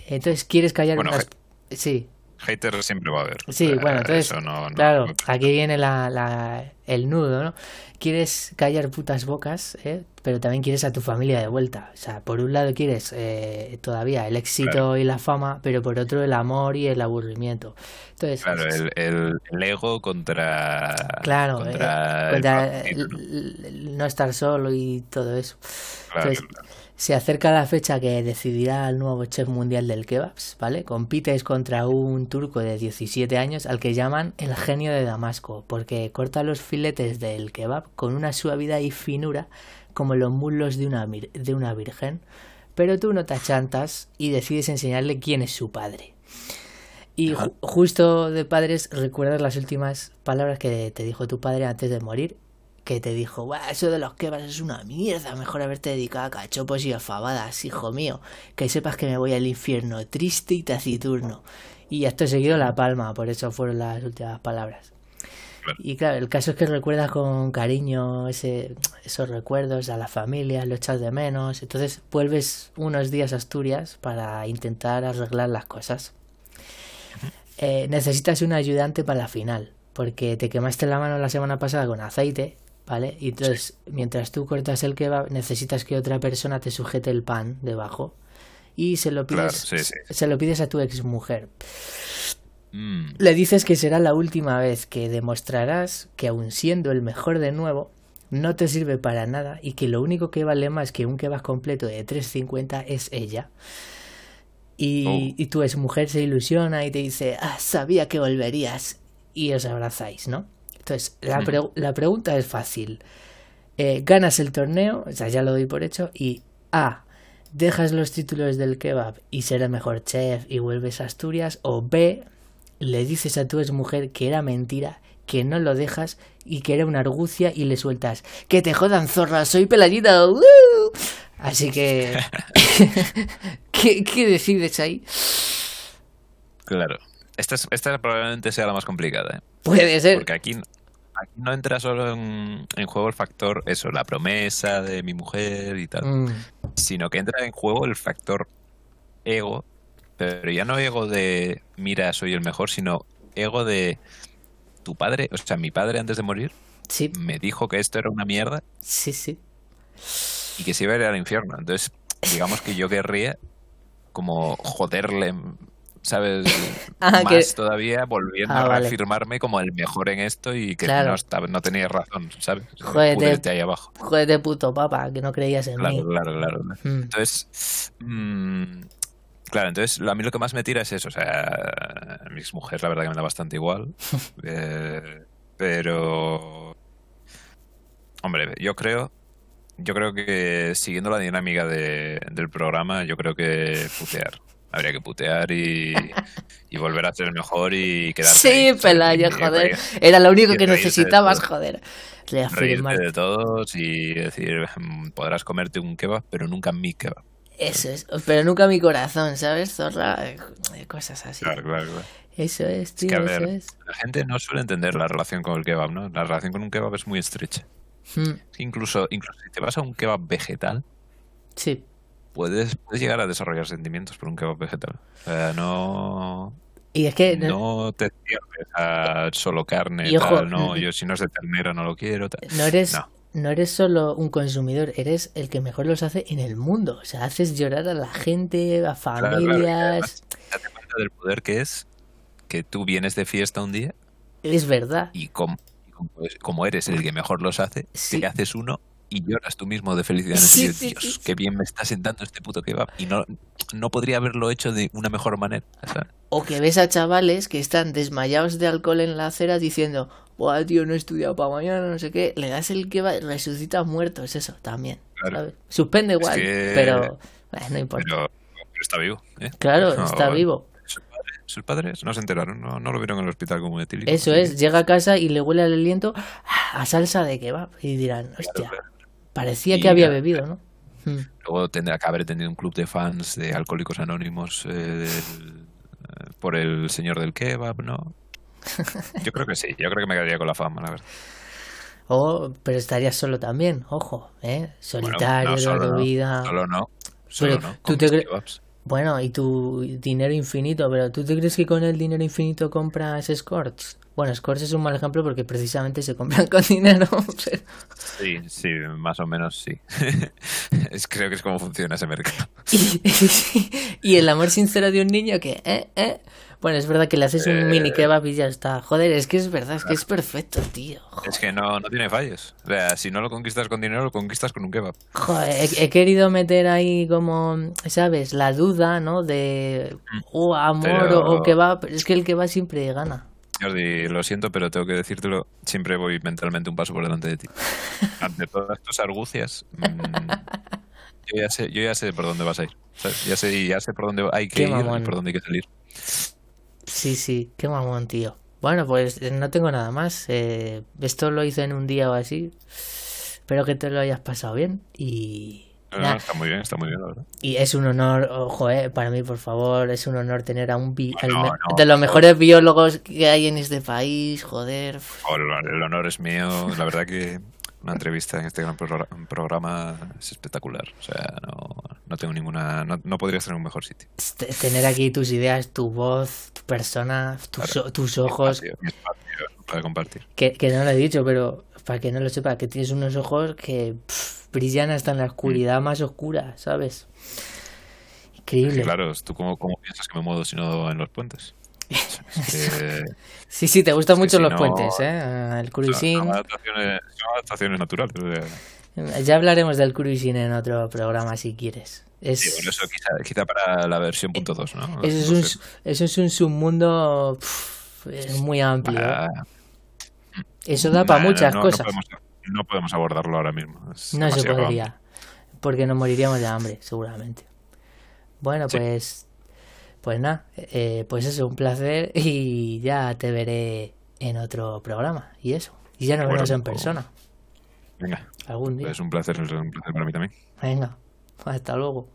Entonces, quieres callar unas... Sí. Hater siempre va a haber. Sí, bueno, entonces, claro, aquí viene la, la, el nudo, ¿no? Quieres callar putas bocas, ¿eh? pero también quieres a tu familia de vuelta. O sea, por un lado quieres eh, todavía el éxito y la fama, pero por otro el amor y el aburrimiento. Entonces, claro, el, el, ego contra... Claro, contra, eh, no estar solo y todo eso. Entonces, se acerca la fecha que decidirá el nuevo chef mundial del kebabs, ¿vale? Compites contra un turco de 17 años al que llaman el genio de Damasco, porque corta los filetes del kebab con una suavidad y finura como los muslos de una, de una virgen. Pero tú no te achantas y decides enseñarle quién es su padre. Y justo de padres, recuerdas las últimas palabras que te dijo tu padre antes de morir que te dijo, eso de los kebabs es una mierda, mejor haberte dedicado a cachopos y a fabadas, hijo mío, que sepas que me voy al infierno, triste y taciturno. Y esto seguido la palma, por eso fueron las últimas palabras. Y claro, el caso es que recuerdas con cariño ese, esos recuerdos a la familia, lo echas de menos, entonces vuelves unos días a Asturias para intentar arreglar las cosas. Eh, necesitas un ayudante para la final, porque te quemaste la mano la semana pasada con aceite ¿vale? Y entonces, mientras tú cortas el kebab, necesitas que otra persona te sujete el pan debajo y se lo pides, Se lo pides a tu ex mujer. Mm. Le dices que será la última vez que demostrarás que aun siendo el mejor de nuevo, no te sirve para nada y que lo único que vale más que un kebab completo de 3.50 es ella. Y, oh. y tu ex mujer se ilusiona y te dice, ah, sabía que volverías. Y os abrazáis, ¿no? Entonces, la, la pregunta es fácil. Eh, ganas el torneo, o sea, ya lo doy por hecho, y A, dejas los títulos del kebab y serás mejor chef y vuelves a Asturias, o B, le dices a tu ex mujer que era mentira, que no lo dejas y que era una argucia y le sueltas, que te jodan zorra, soy peladita. Así que, (laughs) ¿qué, ¿qué, decides ahí? Claro, esta, esta probablemente sea la más complicada. ¿eh? Puede ser. Porque aquí, aquí no entra solo en, juego el factor, eso, la promesa de mi mujer y tal, mm. sino que entra en juego el factor ego, pero ya no ego de, mira, soy el mejor, sino ego de tu padre, o sea, mi padre antes de morir, sí. me dijo que esto era una mierda. Sí, sí. Y que se iba a ir al infierno. Entonces, digamos que yo querría como joderle ¿sabes? (laughs) Ah, Más todavía volviendo ah, a reafirmarme como el mejor en esto y que no, no tenía razón, ¿sabes? Jódete, ahí abajo. Jódete puto papa, que no creías en mí. Claro, claro, mm. Entonces, mm, claro, entonces a mí lo que más me tira es eso, o sea, mi mujer la verdad que me da bastante igual, (laughs) eh, pero, hombre, yo creo yo creo que siguiendo la dinámica de, del programa, yo creo que putear habría que putear y, volver a ser mejor y quedar Sí, Pelayo, joder. Era lo único que necesitabas, joder. Reafirmar. de todos y decir, mm, podrás comerte un kebab, pero nunca mi kebab. Eso es, pero nunca mi corazón, ¿sabes, Zorra? Eh, cosas así. Claro, claro, Eso es, tío, eso es. La gente no suele entender la relación con el kebab, ¿no? La relación con un kebab es muy estrecha. Hmm. Incluso, incluso si te vas a un kebab vegetal, sí puedes, puedes llegar a desarrollar sentimientos por un kebab vegetal. O sea, no. Y es que. No, te cierres a solo carne, y tal, no, yo si no es de ternera no lo quiero. Tal. No eres. No. eres solo un consumidor, eres el que mejor los hace en el mundo. O sea, haces llorar a la gente, a familias. Claro, cuenta del poder que es que tú vienes de fiesta un día. Es verdad. Y como, como eres el que mejor los hace, te haces uno y lloras tú mismo de felicidad. Sí, Dios, qué bien me está sentando este puto kebab. Y no, no podría haberlo hecho de una mejor manera. O, que ves a chavales que están desmayados de alcohol en la acera diciendo, Buah, tío, no he estudiado para mañana, no sé qué. Le das el kebab, resucita muerto, es eso también. Suspende igual, pero no importa. Pero, está vivo. ¿eh? Claro, está vivo. ¿Es el padre? No se enteraron, no, no lo vieron en el hospital como etílico. Eso es, llega a casa y le huele el aliento a salsa de kebab. Y dirán, hostia, parecía que había bebido, ¿no? Hmm. Luego tendrá que haber tenido un club de fans de Alcohólicos Anónimos eh, por el señor del kebab, ¿no? Yo creo que sí, yo creo que me quedaría con la fama, la verdad. O, pero estarías solo también, ojo, ¿eh? Solitario, bueno, no, vida. Solo no. Solo no. ¿tú te bueno, y tu dinero infinito, pero ¿tú te crees que con el dinero infinito compras Scorch? Bueno, Scorch es un mal ejemplo porque precisamente se compran (laughs) con dinero. Sí, sí, más o menos sí. (laughs) es, creo que es como funciona ese mercado. (laughs) y, el amor sincero de un niño que, eh, eh, bueno, es verdad que le haces un mini eh, kebab y ya está. Joder, es que es verdad, es que es perfecto, tío. Es que no, no tiene fallos. O sea, si no lo conquistas con dinero, lo conquistas con un kebab. Joder, he, querido meter ahí como, ¿sabes? La duda, ¿no? De oh, amor o, kebab. Es que el kebab siempre gana. Jordi, lo siento, pero tengo que decírtelo. Siempre voy mentalmente un paso por delante de ti. Ante todas tus argucias, mm, (laughs) yo, ya sé, yo ya sé por dónde vas a ir. Ya sé, ya sé por dónde hay que ir y por dónde hay que salir. Sí, sí, qué mamón, tío. Bueno, pues eh, no tengo nada más. Eh, esto lo hice en un día o así. Espero que te lo hayas pasado bien y... está muy bien, está muy bien, la verdad. Y es un honor, ojo, eh, para mí, por favor, es un honor tener a un de los mejores biólogos que hay en este país, joder. el honor es mío, la verdad que una entrevista en este gran programa es espectacular. O sea, no, no tengo ninguna. No, podría estar en un mejor sitio. Tener aquí tus ideas, tu voz, tu persona, tus, ojos. para compartir. Que, no lo he dicho, pero para que no lo sepa, que tienes unos ojos que brillan hasta en la oscuridad más oscura, ¿sabes? Increíble. claro, ¿tú cómo, cómo piensas que me muevo si no en los puentes? (laughs) sí, sí, te gustan mucho los puentes, ¿eh? El cruising. Son, adaptaciones, naturales. Ya hablaremos del cruising en otro programa si quieres. Es... eso quizá, para la versión punto .2, ¿no? Eso, es un, eso es un submundo muy amplio. Eso da para muchas cosas. No podemos, abordarlo ahora mismo. no se podría. Porque nos moriríamos de hambre, seguramente. Bueno, pues pues nada, eh, pues eso, un placer y ya te veré en otro programa y eso. Y ya nos vemos en persona. Venga. Algún día. Es un placer, es un placer para mí también. Venga, hasta luego.